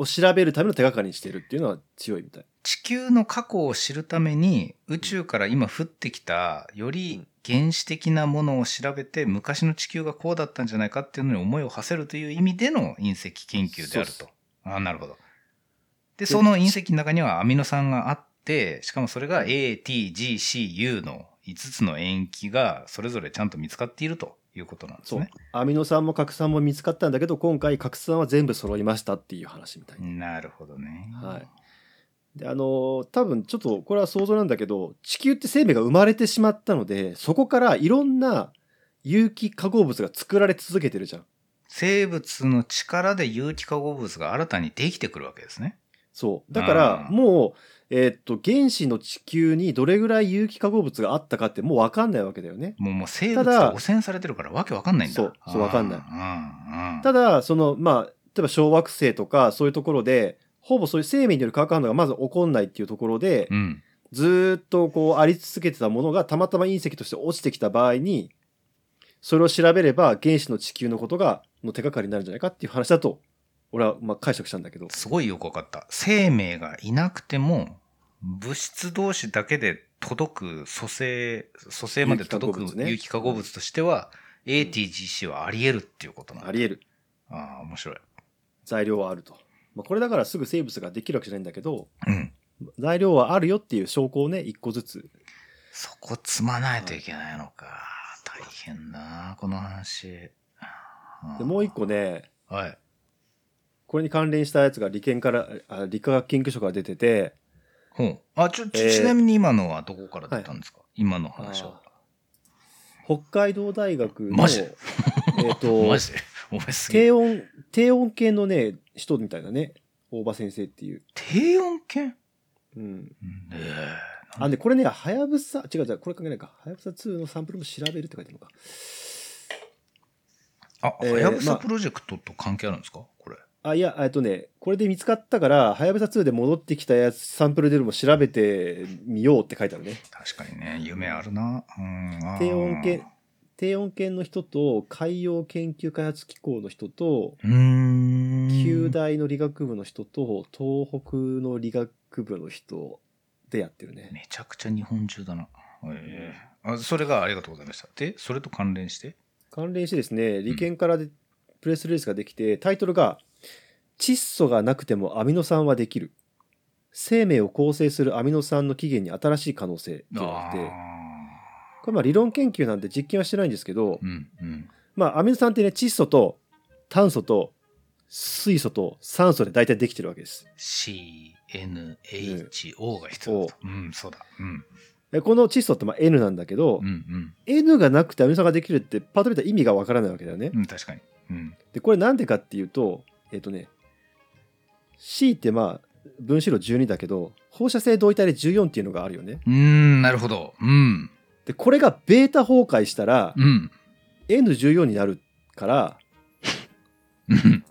を調べるための手がかりにしてるっていうのは強いみたい。地球の過去を知るために宇宙から今降ってきたより原始的なものを調べて昔の地球がこうだったんじゃないかっていうのに思いを馳せるという意味での隕石研究であると。ああ、なるほど。で、その隕石の中にはアミノ酸があって、しかもそれが A, T, G, C, U の5つの塩基がそれぞれちゃんと見つかっているということなんですそうね。。アミノ酸も核酸も見つかったんだけど、今回核酸は全部揃いましたっていう話みたいな。なるほどね。はい。で、あのー多分ちょっとこれは想像なんだけど、地球って生命が生まれてしまったので、そこからいろんな有機化合物が作られ続けてるじゃん。生物の力で有機化合物が新たにできてくるわけですね。そう。だから、うんもう、えーっと、原子の地球にどれぐらい有機化合物があったかってもうわかんないわけだよね。もうもう生物が汚染されてるからわけわかんないんだ。そうそうわかんないただ、その、まあ、例えば小惑星とかそういうところで、ほぼそういう生命による化学反応がまず起こんないっていうところで、うん。ずーっとこうあり続けてたものがたまたま隕石として落ちてきた場合に、それを調べれば原子の地球のことが、の手がかりになるんじゃないかっていう話だと、俺はまあ解釈したんだけど。すごいよくわかった。生命がいなくても、物質同士だけで届く組成、組成まで届く有機化合物ね有機化合物としては、ATGC はあり得るっていうことなんだ。あり得る。ああ、面白い。材料はあると。まあ、これだからすぐ生物ができるわけじゃないんだけど、うん。材料はあるよっていう証拠をね、一個ずつ。そこ積まないといけないのか。大変だ、この話。で、もう一個ね、はい。これに関連したやつが理研から、あ理化学研究所から出てて、ほう。あ、ちょ、ちえーちなみに今のはどこから出たんですか、今の話は。北海道大学の、マジ？えっ、と マ、ジ？でお前す低。温、低温系のね、人みたいなね、大場先生っていう。低温圏うん。ええあ、で、これね、はやぶさ、違う違う、これ関係ないか。はやぶさ2のサンプルも調べるって書いてあるのか。あ、えーはやぶさまあプロジェクトと関係あるんですか？これ。あ、いや、えっとね、これで見つかったから、はやぶさ2で戻ってきたやつ、サンプルでも調べてみようって書いてあるね。確かにね、夢あるな。うん。あー低温系、低温圏の人と、海洋研究開発機構の人と、うーん。旧大の理学部の人と、東北の理学部の人でやってるね。めちゃくちゃ日本中だな。ええあそれがありがとうございました。で、それと関連して？関連してですね、理研からでプレスリリースができて、タイトルが、窒素がなくてもアミノ酸はできる。生命を構成するアミノ酸の起源に新しい可能性っていうのがあって、これまあ理論研究なんで実験はしてないんですけど、うんうん。まあアミノ酸ってね、窒素と炭素と水素と酸素で大体できてるわけです。CNHO が必要だと。うん、そうだ。うん。でこの窒素ってまあ N なんだけど、うん N がなくてアミノ酸ができるってパッと見たら意味がわからないわけだよねうん。。うん、確かに。うん。で、これなんでかっていうと、えっ、とね、C ってまあ、分子量12だけど放射性同位体で14っていうのがあるよねうーん、なるほど。うん。でこれがベータ崩壊したらうん。N14 になるからうん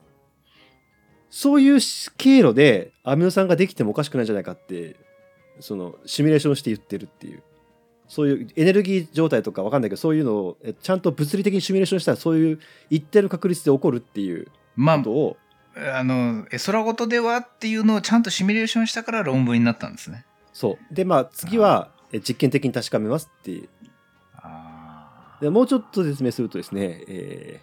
そういう経路でアミノ酸ができてもおかしくないんじゃないかってそのシミュレーションして言ってるっていうそういうエネルギー状態とかわかんないけどそういうのをえちゃんと物理的にシミュレーションしたらそういう一定の確率で起こるっていうまことを、あ、あの、絵空事ではっていうのをちゃんとシミュレーションしたから論文になったんですね。そうでまあ次はえ実験的に確かめますってああ。でもうちょっと説明するとですね、え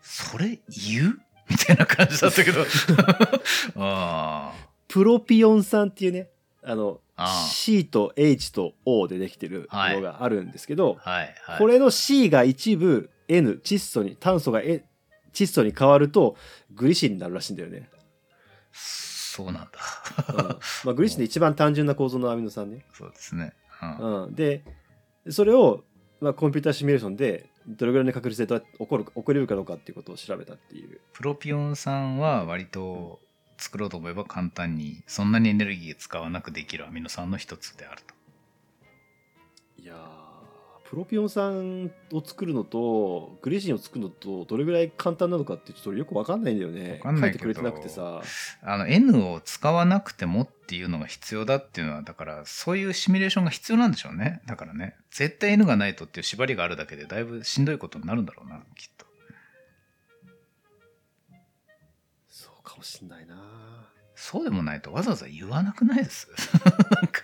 それ言う？みたいな感じだったけど。あープロピオン酸っていうねあの C と H と O でできてるものがあるんですけど、あ。はい。はい。これの C が一部 N 窒素に炭素が N 窒素に変わるとグリシンになるらしいんだよね、そうなんだ。うん。まあ、グリシンって一番単純な構造のアミノ酸ね、そうですね。うん。うん、でそれを、まあ、コンピューターシミュレーションでどれぐらいの確率で起こる起こりうるかどうかっていうことを調べたっていう。プロピオン酸は割と作ろうと思えば簡単にそんなにエネルギー使わなくできるアミノ酸の一つであると。いやープロピオン酸を作るのとグリシンを作るのとどれぐらい簡単なのかってちょっとよくわかんないんだよね。わかんないけど書いてくれてなくてさ。あの N を使わなくてもっていうのが必要だっていうのはだからそういうシミュレーションが必要なんでしょうね。だからね。絶対 N がないとっていう縛りがあるだけでだいぶしんどいことになるんだろうなきっと。そうかもしんないな。そうでもないとわざわざ言わなくないです？なんか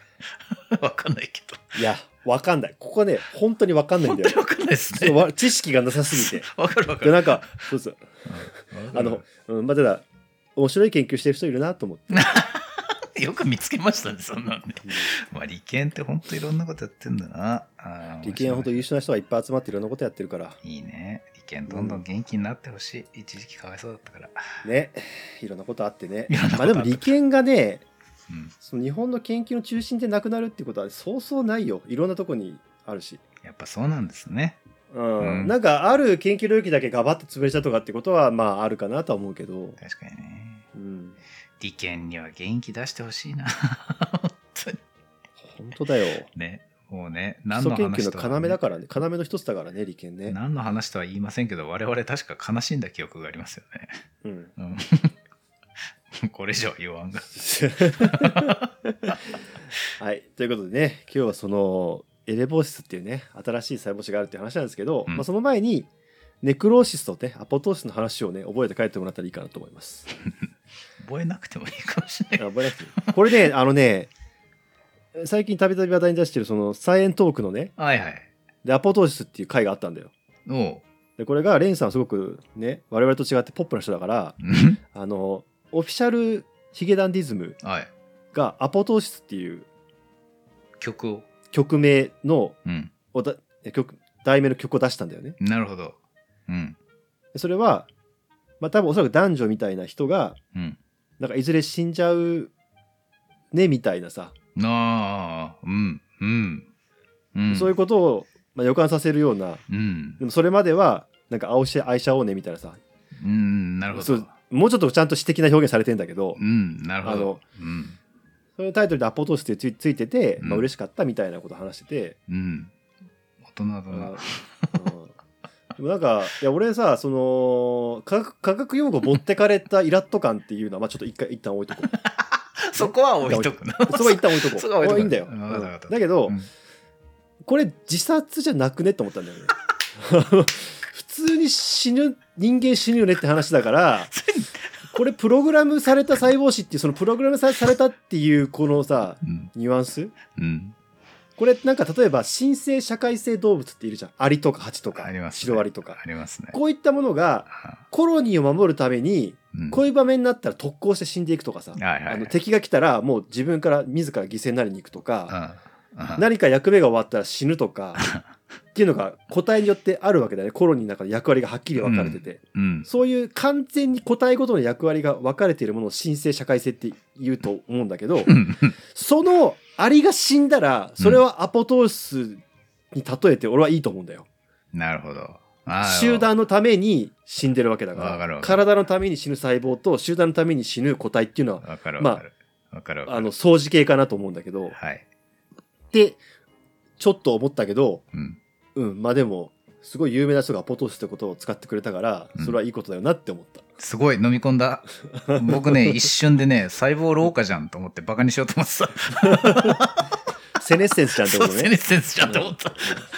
わかんないけど。いやわかんない。ここね本当にわかんないんだよ。本当にわかんないですね。わ知識がなさすぎて。わかるわかる。でなんかそうそう。うん。あの、うん、まあただ面白い研究してる人いるなと思って、よく見つけましたねそんなんね。まあ理研って本当いろんなことやってんだな。あー理研は本当優秀な人がいっぱい集まっていろんなことやってるから。いいね。理研どんどん元気になってほしい、一時期かわいそうだったから。ね。いろんなことあってね。まあでも理研がねうん。その日本の研究の中心でなくなるってことはそうそうないよ。いろんなとこにあるし、やっぱそうなんですね。うん。うん。なんかある研究領域だけガバッと潰れちゃうとかってことはまああるかなとは思うけど、確かにね。うん、理研には元気出してほしいな。本当に。本当だよ。ね。もうね基何の礎研究話とは、の要だからね。要の一つだからね理研ね、何の話とは言いませんけど我々確か悲しんだ記憶がありますよね。うん、うん これ以上は言わんが はいということでね今日はそのエレボーシスっていうね新しい細胞子があるっていう話なんですけど、うん。まあ、その前にネクローシスとねアポトーシスの話をね覚えて帰ってもらったらいいかなと思います。覚えなくてもいいかもしれない。あ覚えなくていい。これねあのね最近たびたび話題に出してるそのサイエントークのねはいはい。でアポトーシスっていう回があったんだよ。おう。でこれがレインさんはすごくね我々と違ってポップな人だからうん。あのオフィシャルヒゲダンディズムはい。がアポトーシスっていう曲を。曲名のうん。おだ曲題名の曲を出したんだよね。なるほど。うん。でそれは、まあ、多分おそらく男女みたいな人がうん。なんかいずれ死んじゃうねみたいなさ、ああうんうんうん。そういうことを、まあ、予感させるような。うん。でもそれまではなんか愛し愛し合おうねみたいなさ。うんなるほどもうちょっとちゃんと詩的な表現されてんだけど、うんなるほど。あのうん。そのタイトルでアポトーシスってついついてて、まあうん嬉しかったみたいなことを話してて、うん。大人だな。でもなんかいや俺さその科学科学用語持ってかれたイラッと感っていうのはまあちょっと一回一旦置いとこう。そこは置いとくな。そこは一旦置いとこう。そこは置いとくいいんだよ、だけど、うん。これ自殺じゃなくね？って思ったんだよね 普通に死ぬ人間死ぬよねって話だから これプログラムされた細胞子っていうそのプログラムさされたっていうこのさうん。ニュアンス？うん。これなんか例えば神聖社会性動物っているじゃん。アリとかハチとかシロアリとか。ありますね。こういったものがあコロニーを守るためにうん。こういう場面になったら特攻して死んでいくとかさ、はいはいはい。あの敵が来たらもう自分から自ら犠牲になりに行くとか、うんうん何か役目が終わったら死ぬとか っていうのが個体によってあるわけだよね。コロニーの中で役割がはっきり分かれてて、うん。そういう完全に個体ごとの役割が分かれているものを神聖社会性って言うと思うんだけど、うん。そのアリが死んだらそれはアポトーシスに例えて俺はいいと思うんだよ。なるほど。集団のために死んでるわけだから。体のために死ぬ細胞と集団のために死ぬ個体っていうのはまあ。あの相似系かなと思うんだけど。はい。でちょっと思ったけどうん。うんまあでもすごい有名な人がアポトースってことを使ってくれたからうんそれはいいことだよなって思った、すごい飲み込んだ。僕ね、一瞬でね、細胞老化じゃんと思ってバカにしようと思ってた。セネッセンスちゃんってことねセネッセンスじゃんと思った。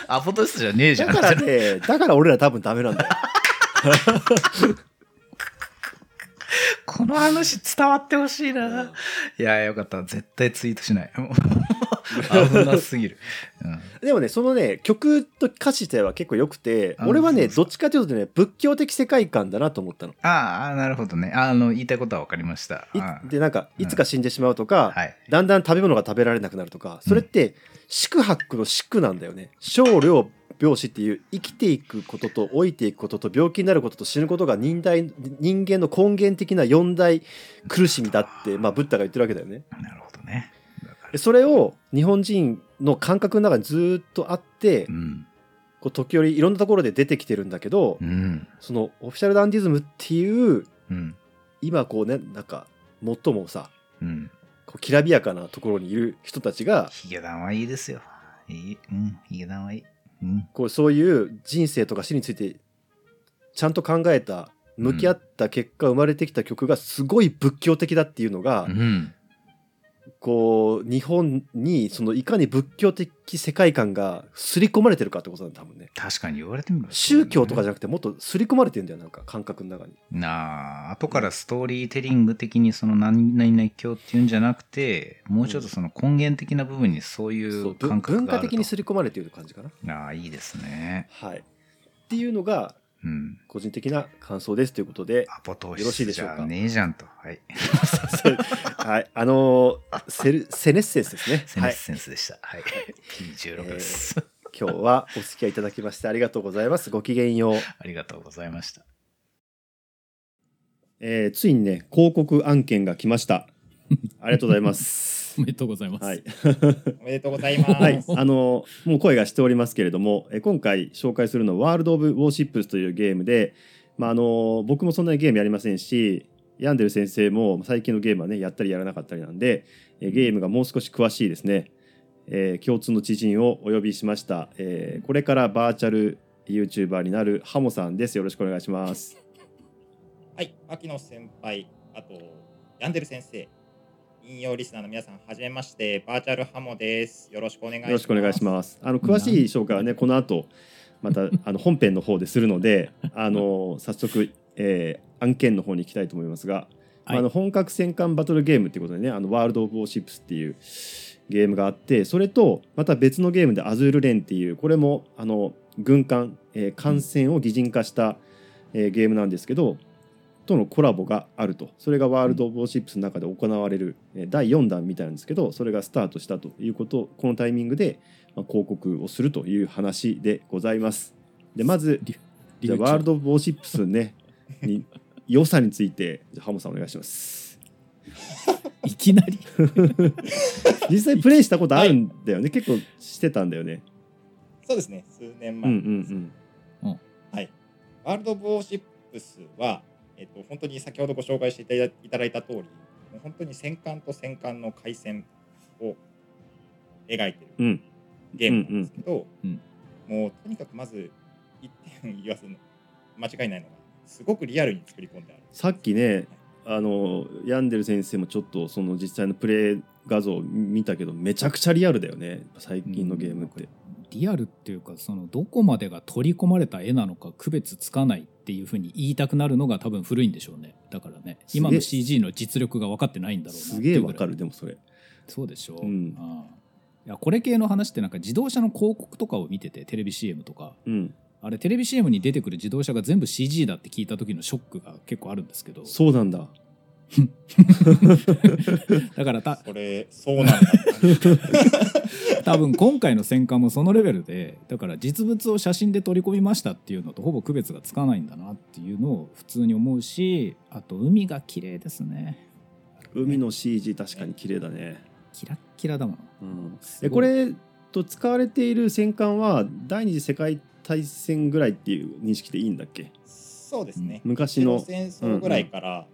アポトスじゃねえじゃん。だからねだから俺ら多分ダメなんだよ この話伝わってほしいな。いや、よかった。絶対ツイートしない。危なすぎる。うんでもねそのね曲と歌詞自体は結構良くてあ俺はねどっちかというとね仏教的世界観だなと思ったの。ああ、なるほどね。あの、言いたいことは分かりました。でなんかいつか死んでしまうとか、はい。だんだん食べ物が食べられなくなるとかそれって宿泊の宿なんだよね少量病死っていう生きていくことと老いていくことと病気になることと死ぬことが人大人間の根源的な四大苦しみだって、まあ、ブッダが言ってるわけだよね。なるほどね。それを日本人の感覚の中にずーっとあってうん。こう時折いろんなところで出てきてるんだけどうん。そのオフィシャルダンディズムっていううん。今こうねなんか最もさうん。こうきらびやかなところにいる人たちがヒゲダンはいいですよ。いい。うん。ヒゲダンはいい。うん。こうそういう人生とか死についてちゃんと考えた向き合った結果生まれてきた曲がすごい仏教的だっていうのが、うん。こう日本にそのいかに仏教的世界観が刷り込まれてるかってことなんだ多分ね。確かに言われてみれば宗教とかじゃゃなくてもっと刷り込まれてるんだよなんか感覚の中に。なあ後からストーリーテリング的にその何々々教っていうんじゃなくてもうちょっとその根源的な部分にそういそうう感覚文化があると的に刷り込まれている感じかな。ああいいですね。はい。っていうのがうん。個人的な感想ですということでアポトーよろしいでしょうか？ゃねえじゃんと。はい。はい。あのーセルセネッセンスですね。はい。セネッセンスでした。はい、P16 です、今日はお付き合いいただきましてありがとうございます。ごきげんよう。ありがとうございました。えーついにね広告案件が来ましたありがとうございます。おめでとうございます。はい、おめでとうございます。はい、あのもう声がしておりますけれども、えー今回紹介するのはワールド・オブ・ウォーシップスというゲームで、まあ、あの僕もそんなにゲームやりませんしヤンデル先生も最近のゲームはねやったりやらなかったりなんで、えーゲームがもう少し詳しいですね、えー共通の知人をお呼びしました、えーこれからバーチャル YouTuber になるハモさんです。よろしくお願いします。はい、牧野先輩、あと、ヤンデル先生、引用リスナーの皆さん、はじめまして、バーチャルハモです。よろしくお願いします。よろしくお願いします。あの詳しい紹介はねこの後また あの本編の方でするので、あの早速、えー案件の方に行きたいと思いますが、はいあの本格戦艦バトルゲームっていうことでね、あのワールドオブウォーシップスっていうゲームがあって、それとまた別のゲームでアズールレンっていうこれもあの軍艦、えー艦船を擬人化した、えーゲームなんですけど。とのコラボがあるとそれがワールド・オブ・ウォーシップスの中で行われるえー第4弾みたいなんですけどそれがスタートしたということこのタイミングでまあ広告をするという話でございます。でまずりじゃワールド・オブ・ウォーシップスね に良さについてじゃあハモさんお願いします。いきなり 実際プレイしたことあるんだよね、結構してたんだよね。そうですね、数年うんう前。んはい。ワールド・オブ・ウォーシップスは、えっと、本当に先ほどご紹介していただいた通り、もう本当に戦艦と戦艦の海戦を描いてるうんうんゲームなんですけど、うんもうとにかくまず一点言わず間違いないのが、すごくリアルに作り込んである。さっきねあのヤンデル先生もちょっとその実際のプレイ画像を見たけどめちゃくちゃリアルだよね最近のゲームって。リアルっていうかそのどこまでが取り込まれた絵なのか区別つかないっていうふうに言いたくなるのが多分古いんでしょうね。だからね今の CG の実力が分かってないんだろうな。すげえわかっていうぐらいるでもそれ。そうでしょう、うん。ああ。いやこれ系の話ってなんか自動車の広告とかを見ててテレビ CM とか。うん。あれテレビ CM に出てくる自動車が全部 CG だって聞いた時のショックが結構あるんですけど。そうなんだ。だからたそれ、そうなんだ。多分今回の戦艦もそのレベルでだから実物を写真で取り込みましたっていうのとほぼ区別がつかないんだなっていうのを普通に思うしあと海が綺麗ですね。海の CG 確かに綺麗だね。キラッキラだもんうん。すごい。でこれと使われている戦艦は第二次世界大戦ぐらいっていう認識でいいんだっけ？そうですね。昔の。戦争ぐらいから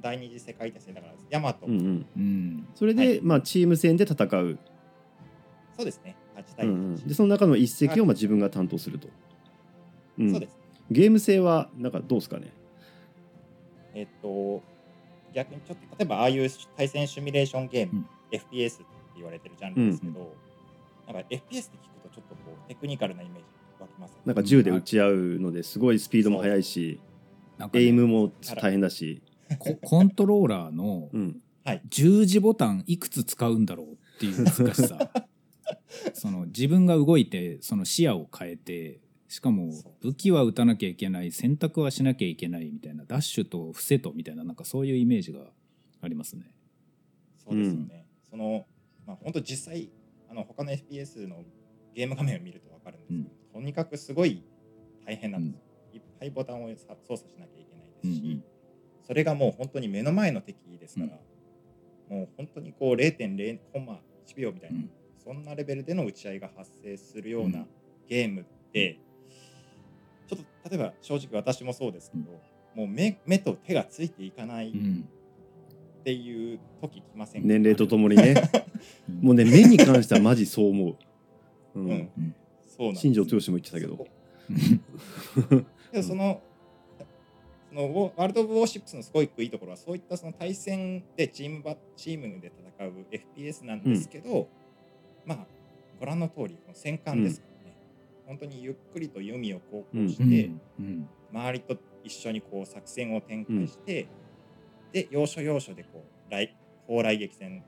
第二次世界大戦だからヤマト、うんうん。うん。それで、はい。まあ、チーム戦で戦う、そうですね。8う対1、んうん、でその中の一席をまあ自分が担当すると、うん。そうです。ゲーム性はなんかどうですかね？えっと逆にちょっと例えばああいう対戦シミュレーションゲーム、うん。FPS って言われてるジャンルですけど、なんか FPS って聞くとちょっとこうテクニカルなイメージ湧きますよね。なんか銃で撃ち合うのですごいスピードも速いし、ねエイムも大変だし、コ コントローラーの。十字ボタンいくつ使うんだろうっていう難しさ その自分が動いてその視野を変えてしかも武器は撃たなきゃいけない選択はしなきゃいけないみたいなダッシュと伏せとみたいななんかそういうイメージがありますね。そうですよね。そのまあ本当実際あの他の FPS のゲーム画面を見るとわかるんですけど、とにかくすごい大変なんですよ。いっぱいボタンをさ操作しなきゃいけないですし、うんうんそれがもう本当に目の前の敵ですから、もう本当にこう0.0コンマ1秒みたいな、うんそんなレベルでの打ち合いが発生するようなうん。ゲームって、ちょっと例えば正直私もそうですけど、もう目目と手がついていかないっうん。ていう時来ませんか？年齢とともにね。うん。もうね目に関してはマジそう思う、ううん。ん、そうなん新庄剛志も言ってたけど。でもその、そのワールド・オブ・ウォーシップスのすごいいいところはそういったその対戦でチームバチームで戦う FPS なんですけど、まあご覧の通りこの戦艦ですからね、本当にゆっくりと弓を航行しうんて、うん。周りと一緒にこう作戦を展開して、で要所要所でこう来砲雷撃戦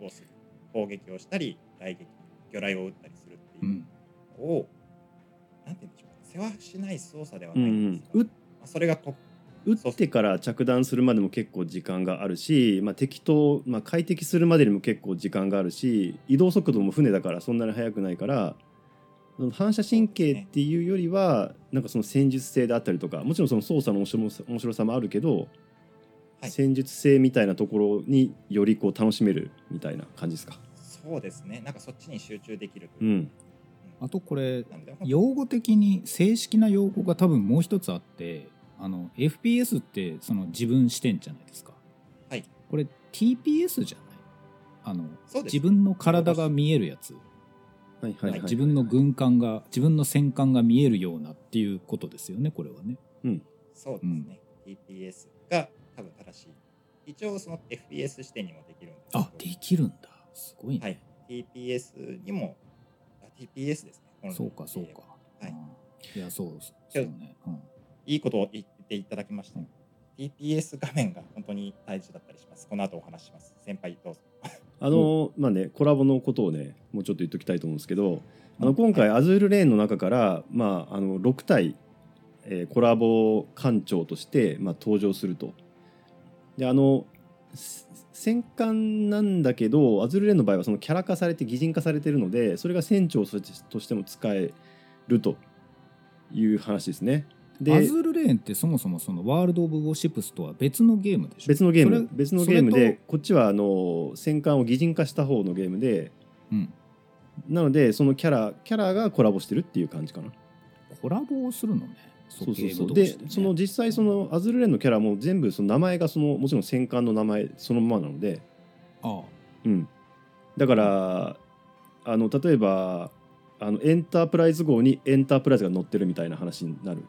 をする。砲撃をしたり雷撃魚雷を撃ったりするっていうのを、なんて言うんでしょうね。世話しない操作ではうんないんですよ、うん、まあ、それがこ撃ってから着弾するまでも結構時間があるし、まあ、敵と、まあ、快適するまでにも結構時間があるし移動速度も船だからそんなに速くないから反射神経っていうよりはなんかその戦術性であったりとかもちろんその操作の面白さもあるけど、はい。戦術性みたいなところによりこう楽しめるみたいな感じですか？そうですね。なんかそっちに集中できるという。う、ん、あとこれ用語的に正式な用語が多分もう一つあってあの FPS ってその自分視点じゃないですか。はい。これ TPS じゃない？あの自分の体が見えるやつ、はいはいはい、自分の軍艦が自分の戦艦が見えるようなっていうことですよねこれはね。そうですね、TPS が多分正しい。一応その FPS 視点にもできるんですあできるんだ。すごいね。はい。TPS にもあ TPS ですね。そうかそうか。はい。うん。いやそうそうね。うんいいことを言っていただきました、うん TPS 画面が本当に大事だったりします。この後お話しします。先輩どうぞ。あのまあねコラボのことをねもうちょっと言っときたいと思うんですけどあうん。の今回、アズールレーンの中から、まあ、あの6体、えーコラボ艦長として、まあ、登場すると。であのせ戦艦なんだけどアズールレーンの場合はそのキャラ化されて擬人化されてるのでそれが船長としてとしても使えるという話ですね。でアズールレーンってそもそもそのワールド・オブ・ウォーシップスとは別のゲームでしょ？別のゲーム。別のゲームでこっちはあの戦艦を擬人化した方のゲームでうん、なのでそのキャラキャラがコラボしてるっていう感じかな。コラボをするのね？そうそうそう。でその実際そのアズルレーンのキャラも全部その名前がそのもちろん戦艦の名前そのままなので、あうん、だからあの例えばあのエンタープライズ号にエンタープライズが載ってるみたいな話になる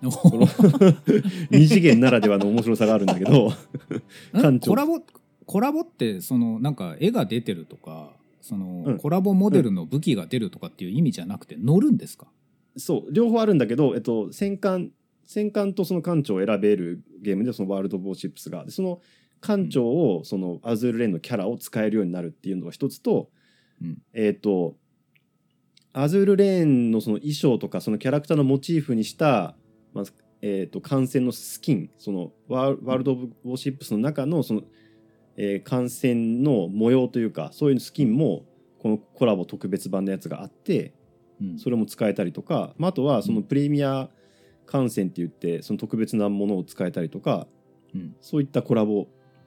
二次元ならではの面白さがあるんだけど艦長。コラボコラボってそのなんか絵が出てるとかその、うん。コラボモデルの武器が出るとかっていう意味じゃなくて乗るんですか、そう。両方あるんだけど、えっと、戦艦戦艦とその艦長を選べるゲームでそのワールド・オブ・ウォーシップスがでその艦長をそのアズールレーンのキャラを使えるようになるっていうのが一つと,、うん。えっとアズールレーンのその衣装とかそのキャラクターのモチーフにした、まあえっと艦船のスキンそのワーワールド・オブ・ウォーシップスの中のその、えー艦船の模様というかそういうスキンもこのコラボ特別版のやつがあって。うん。それも使えたりとか、まあ、あとはそのプレミア観戦って言ってその特別なものを使えたりとかうん。そういったコラボ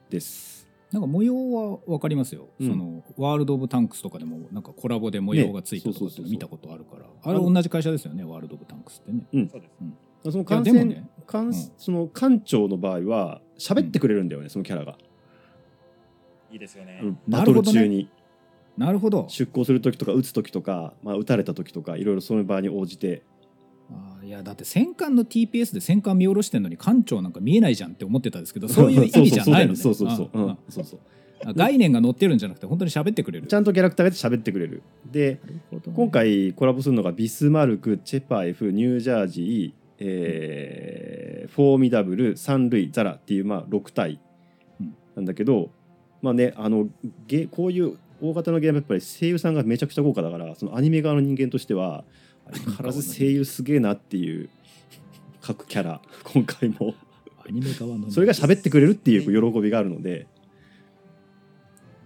です。なんか模様は分かりますよ、うん。そのワールド・オブ・タンクスとかでもなんかコラボで模様がついたとか見たことあるから。あれ同じ会社ですよねワールド・オブ・タンクスってね。そうですその感染、ね感うん。その館長の場合は喋ってくれるんだよね、そのキャラが、いいですよね、うんバトル中に、なるほど。出航する時とか撃つ時とか、まあ、撃たれた時とかいろいろその場合に応じて。あーいやだって戦艦の TPS で戦艦見下ろしてんのに艦長なんか見えないじゃんって思ってたんですけどそういう意味じゃないのね。そうそう概念が載ってるんじゃなくて本当に喋ってくれる。ちゃんとキャラクターが喋ってくれる。でね。今回コラボするのがビスマルクチェパエフニュージャージー、えーフォーミダブルサンルイザラっていう、まあ、6体うん。なんだけど、まあねあのゲこういう大型のゲームやっぱり声優さんがめちゃくちゃ豪華だからそのアニメ側の人間としては相変わらず声優すげえなっていう各キャラ今回も。アニメ側のそれが喋ってくれるっていう喜びがあるので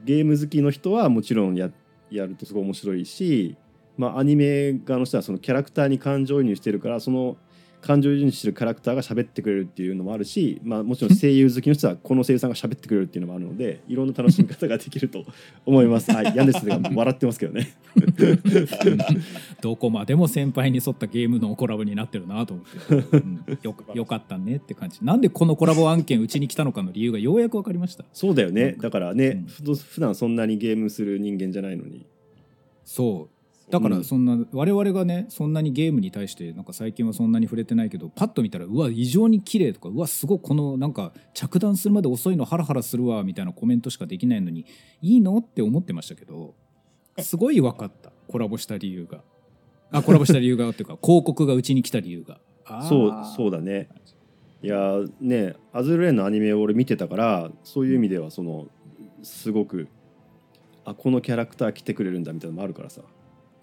ゲーム好きの人はもちろんややるとすごい面白いし、まあ、アニメ側の人はそのキャラクターに感情移入してるからその感情移入してるキャラクターが喋ってくれるっていうのもあるし、まあ、もちろん声優好きの人はこの声優さんが喋ってくれるっていうのもあるので いろんな楽しみ方ができると思います。はい、ヤンデスが笑ってますけどね。どこまでも先輩に沿ったゲームのコラボになってるなと思って、うんよ よかったねって感じ。なんでこのコラボ案件うちに来たのかの理由がようやく分かりました。そうだよね。だからね、うん。普段そんなにゲームする人間じゃないのに。そうだからそんな、我々がねそんなにゲームに対してなんか最近はそんなに触れてないけどパッと見たらうわ異常に綺麗とかうわすごいこのなんか着弾するまで遅いのハラハラするわみたいなコメントしかできないのにいいのって思ってましたけどすごい分かった。コラボした理由が。あコラボした理由がっていうか 広告がうちに来た理由が。そうそうだだね。いやーねアズールレーンのアニメを俺見てたからそういう意味ではそのすごくあこのキャラクター来てくれるんだみたいなのもあるからさ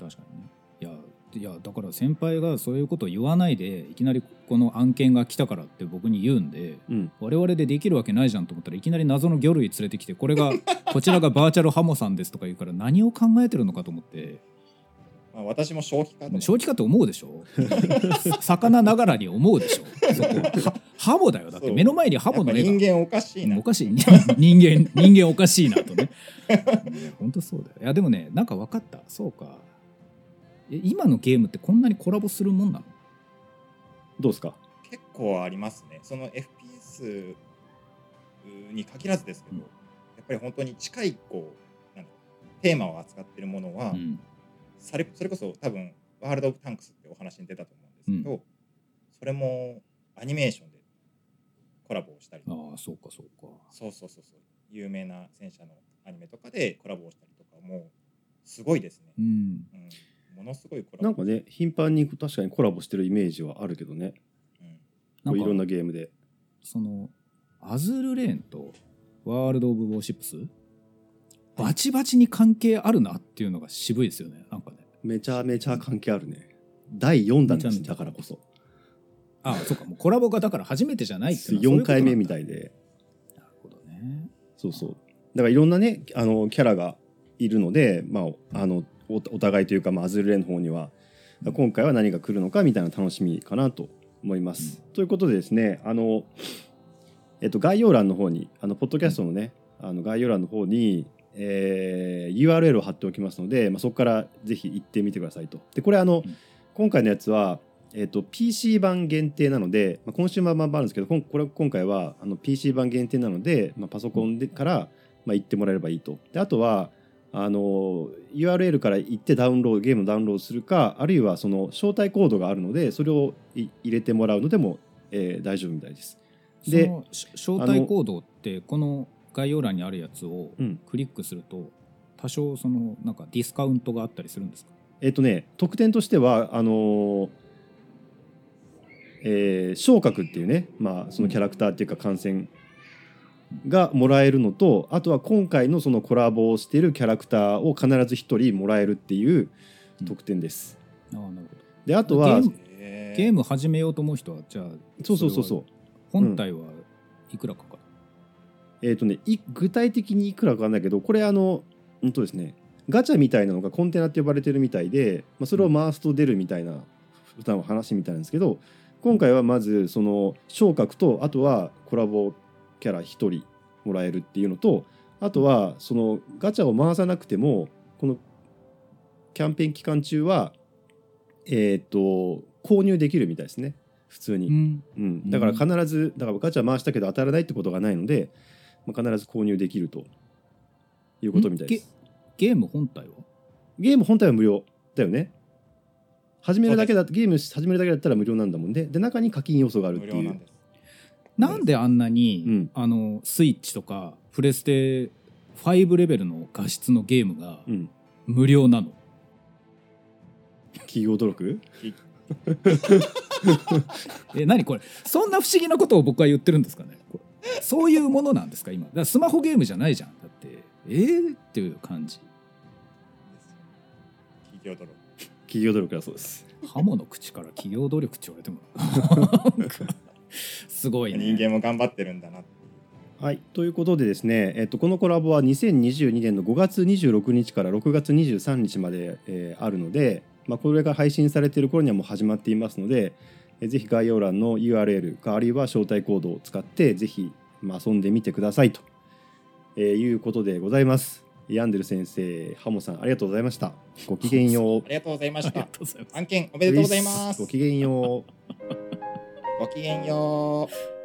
確かにね。いやいやだから先輩がそういうことを言わないでいきなりこの案件が来たからって僕に言うんでうん。我々でできるわけないじゃんと思ったらいきなり謎の魚類連れてきてこれが こちらがバーチャルハモさんですとか言うから何を考えてるのかと思って。まあ、私も正気か正気かと思うでしょ。魚ながらに思うでしょ。そこ。はハモだよ。だって目の前にハモの絵が。やっぱ人間おかしいな。おかしい。人間人間おかしいなとね。本当そうだよ。いやでもねなんか分かった。そうか。え今のゲームってこんなにコラボするもんなの？どうですか？結構ありますね。その FPS に限らずですけど、うん。やっぱり本当に近いこうなんテーマを扱ってるものは、うん。それそれこそ多分ワールド・オブ・タンクスってお話に出たと思うんですけど、それもアニメーションでコラボをしたり。とかああそうかそうか。そうそうそうそう。有名な戦車のアニメとかでコラボをしたりとかもうすごいですね、うん。うん、ものすごいコラボ。なんかね頻繁に確かにコラボしてるイメージはあるけどね。うん。いろんなゲームで。そのアズールレーンとワールド・オブ・ウォーシップス？バチバチに関係あるなっていうのが渋いですよねなんかね。めちゃめちゃ関係あるね。第4弾だしめちゃめちゃだからこそ。ああそうか。もうコラボがだから初めてじゃないっていうのは4回目みたいいで。なるほどね。そうそう。だからいろんなねあのキャラがいるので、まあ、あのおお互いというか、まあ、アズールレの方には今回は何が来るのかみたいな楽しみかなと思います。ということでですねあの、えっと、概要欄の方にあのポッドキャストのね、あの概要欄の方に、えー URL を貼っておきますので、まあ、そこからぜひ行ってみてくださいと。でこれあの、うん今回のやつは、えっと、PC 版限定なので、まあ、コンシューマー版もあるんですけどこれ今回はあの PC 版限定なので、まあ、パソコンでから、まあ、行ってもらえればいいと。であとはあの URL から行ってダウンロードゲームをダウンロードするかあるいはその招待コードがあるのでそれをい入れてもらうのでも、えー大丈夫みたいです。で招待コードってこの概要欄にあるやつをうん。クリックすると多少そのなんかディスカウントがあったりするんですか？えっ、とね特典としてはあのーえー昇格っていうね、まあ、そのキャラクターっていうか感染がもらえるのとあとは今回のそのコラボをしているキャラクターを必ず1人もらえるっていう特典です。ああなるほど。であとはゲーム始めようと思う人はじゃあそうそうそうそう。本体はいくらかかる、えっ、とねい具体的にいくらかわかんないけどこれあのうんとですねガチャみたいなのがコンテナって呼ばれてるみたいで、まあ、それを回すと出るみたいな普段は話みたいなんですけど今回はまずその昇格とあとはコラボキャラ1人もらえるっていうのとあとはそのガチャを回さなくてもこのキャンペーン期間中はえっ、と購入できるみたいですね。普通に、うん。うん、だから必ずだからガチャ回したけど当たらないってことがないので、まあ、必ず購入できるということみたいです。ゲーム本体は？ゲーム本体は無料だよね。始めるだけだゲーム始めるだけだったら無料なんだもんね。で中に課金要素があるっていうなんであんなに、うん。あのスイッチとかプレステ5レベルの画質のゲームがうん。無料なの、企業努力？え何これ？そんな不思議なことを僕は言ってるんですかね？そういうものなんですか？今。だからスマホゲームじゃないじゃん。だってえー、っていう感じ。企業努力。企業努力だそうです。ハモの口から企業努力って言われても すごいね人間も頑張ってるんだなはい、ということでですね、えっと、このコラボは2022年の5月26日から6月23日まで、えーあるので、まあ、これが配信されている頃にはもう始まっていますので、えーぜひ概要欄の URL かあるいは招待コードを使ってぜひ、まあ、遊んでみてくださいと、えーいうことでございます。ヤンデル先生、ハモさんありがとうございました。ごきげんようあ。りがとうございましありがた案件おめでとうございますごきげんよう。ごきげんよう。